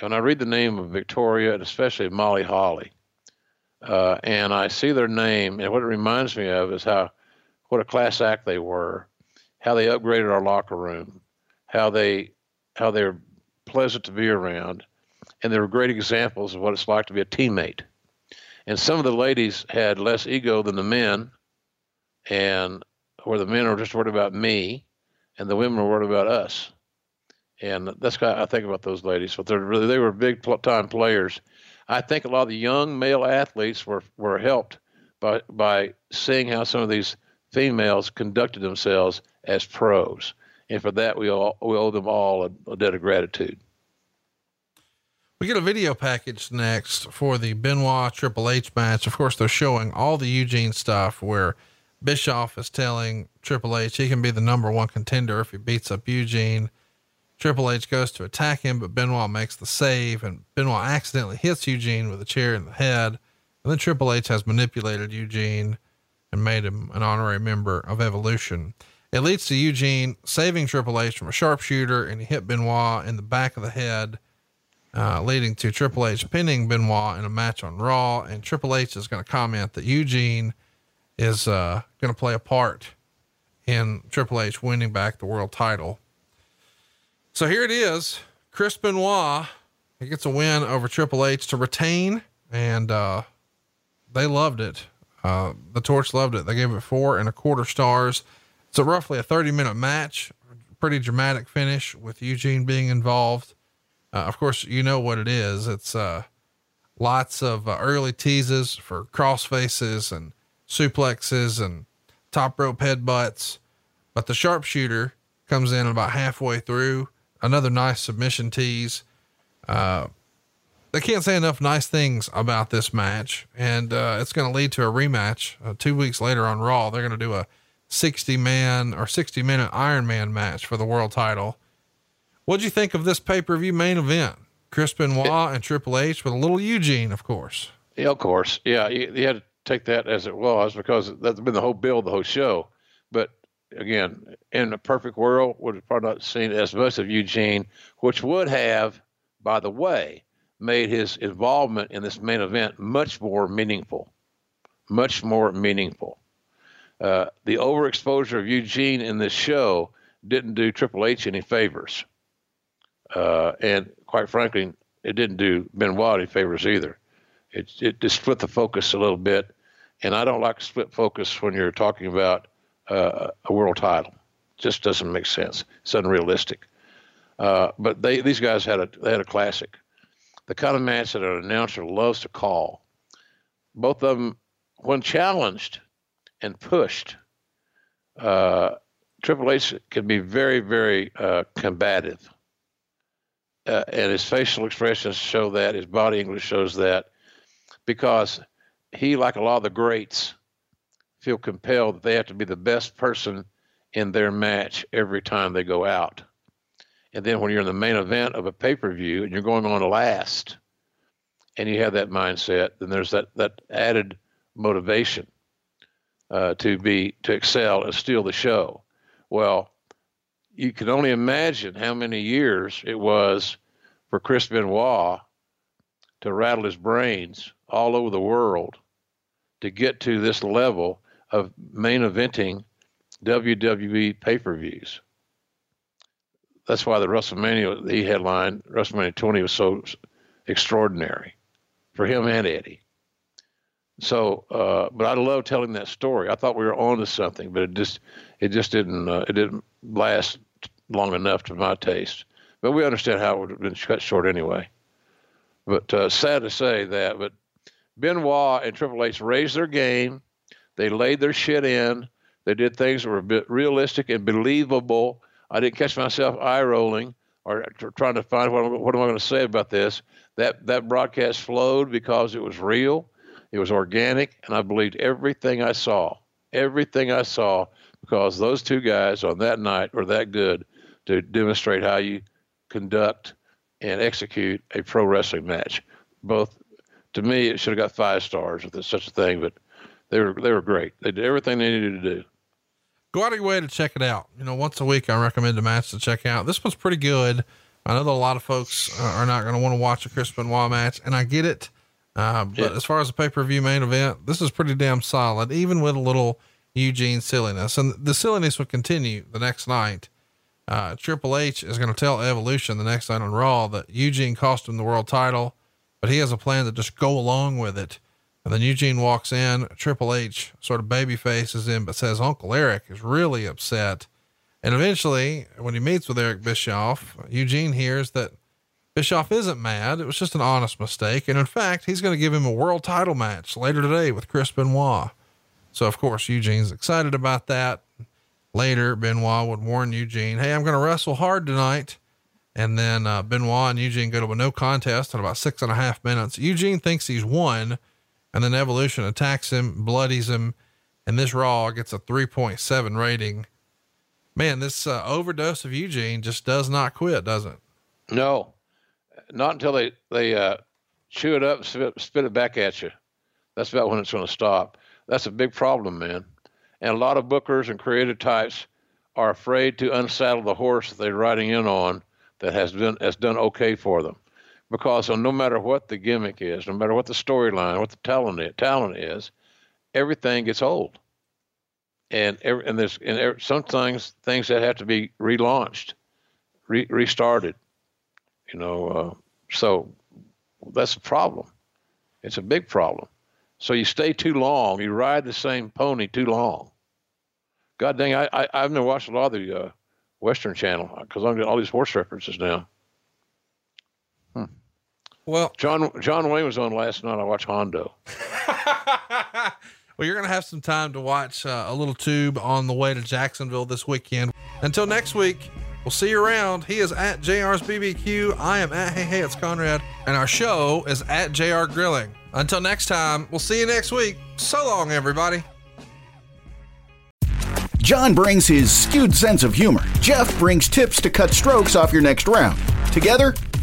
when I read the name of Victoria and especially Molly Holly, uh, and I see their name, and what it reminds me of is how what a class act they were, how they upgraded our locker room, how they how they're pleasant to be around, and they were great examples of what it's like to be a teammate and some of the ladies had less ego than the men, and where the men were just worried about me, and the women were worried about us. And that's of, I think about those ladies. But they're really they were big time players. I think a lot of the young male athletes were were helped by by seeing how some of these females conducted themselves as pros, and for that we all we owe them all a, a debt of gratitude. We get a video package next for the Benoit Triple H match. Of course, they're showing all the Eugene stuff where Bischoff is telling Triple H he can be the number one contender if he beats up Eugene. Triple H goes to attack him, but Benoit makes the save, and Benoit accidentally hits Eugene with a chair in the head. And then Triple H has manipulated Eugene and made him an honorary member of Evolution. It leads to Eugene saving Triple H from a sharpshooter, and he hit Benoit in the back of the head, uh, leading to Triple H pinning Benoit in a match on Raw. And Triple H is going to comment that Eugene is uh, going to play a part in Triple H winning back the world title. So here it is. Chris Benoit, he gets a win over Triple H to retain, and uh, they loved it. Uh, the Torch loved it. They gave it four and a quarter stars. It's a roughly a 30 minute match, pretty dramatic finish with Eugene being involved. Uh, of course, you know what it is. It's uh, lots of uh, early teases for cross faces and suplexes and top rope headbutts. But the sharpshooter comes in about halfway through. Another nice submission tease. Uh, they can't say enough nice things about this match, and uh, it's going to lead to a rematch uh, two weeks later on Raw. They're going to do a 60 man or 60 minute Iron Man match for the world title. What'd you think of this pay per view main event? Chris Benoit and Triple H with a little Eugene, of course. Yeah, of course. Yeah, you, you had to take that as it was because that's been the whole build, the whole show. But again, in a perfect world, would have probably not seen as much of Eugene, which would have, by the way, made his involvement in this main event much more meaningful. Much more meaningful. Uh, the overexposure of Eugene in this show didn't do Triple H any favors. Uh, and quite frankly, it didn't do Benoit any favors either. It, it just split the focus a little bit. And I don't like split focus when you're talking about uh, a world title. It just doesn't make sense. It's unrealistic. Uh, but they these guys had a they had a classic, the kind of match that an announcer loves to call. Both of them, when challenged and pushed, uh, Triple H can be very very uh, combative, uh, and his facial expressions show that. His body English shows that, because he, like a lot of the greats, feel compelled that they have to be the best person in their match every time they go out. And then when you're in the main event of a pay per view and you're going on last, and you have that mindset, then there's that that added motivation uh, to be to excel and steal the show. Well, you can only imagine how many years it was for Chris Benoit to rattle his brains all over the world to get to this level of main eventing WWE pay per views. That's why the WrestleMania he headline WrestleMania 20 was so extraordinary for him and Eddie. So, uh, but I love telling that story. I thought we were on to something, but it just it just didn't uh, it didn't last long enough to my taste. But we understand how it would have been cut short anyway. But uh, sad to say that, but Benoit and Triple H raised their game. They laid their shit in. They did things that were realistic and believable. I didn't catch myself eye rolling or trying to find what, what am I going to say about this. That that broadcast flowed because it was real, it was organic, and I believed everything I saw. Everything I saw because those two guys on that night were that good to demonstrate how you conduct and execute a pro wrestling match. Both to me, it should have got five stars if there's such a thing, but they were they were great. They did everything they needed to do. Go out of your way to check it out. You know, once a week, I recommend a match to check out. This one's pretty good. I know that a lot of folks are not going to want to watch a Chris Benoit match, and I get it. Uh, but yeah. as far as a pay per view main event, this is pretty damn solid, even with a little Eugene silliness. And the silliness will continue the next night. Uh, Triple H is going to tell Evolution the next night on Raw that Eugene cost him the world title but he has a plan to just go along with it. And then Eugene walks in, Triple H sort of baby faces him, but says Uncle Eric is really upset. And eventually, when he meets with Eric Bischoff, Eugene hears that Bischoff isn't mad. It was just an honest mistake. And in fact, he's going to give him a world title match later today with Chris Benoit. So, of course, Eugene's excited about that. Later, Benoit would warn Eugene, Hey, I'm going to wrestle hard tonight. And then uh, Benoit and Eugene go to a no contest in about six and a half minutes. Eugene thinks he's won, and then Evolution attacks him, bloodies him, and this Raw gets a 3.7 rating. Man, this uh, overdose of Eugene just does not quit, does it? No, not until they they uh, chew it up spit, spit it back at you. That's about when it's going to stop. That's a big problem, man. And a lot of bookers and creative types are afraid to unsaddle the horse they're riding in on that has been has done okay for them, because no matter what the gimmick is, no matter what the storyline, what the talent is, talent is, everything gets old. And every, and there's and some things things that have to be relaunched, re, restarted you know, uh, so that's a problem. It's a big problem. So you stay too long, you ride the same pony too long. God dang, I, I I've never watched a lot of the uh, Western Channel because I'm getting all these horse references now. Hmm. Well, John John Wayne was on last night. I watched Hondo. well, you're gonna have some time to watch uh, a little tube on the way to Jacksonville this weekend. Until next week. We'll see you around. He is at JR's BBQ. I am at Hey Hey It's Conrad. And our show is at JR Grilling. Until next time, we'll see you next week. So long, everybody. John brings his skewed sense of humor. Jeff brings tips to cut strokes off your next round. Together,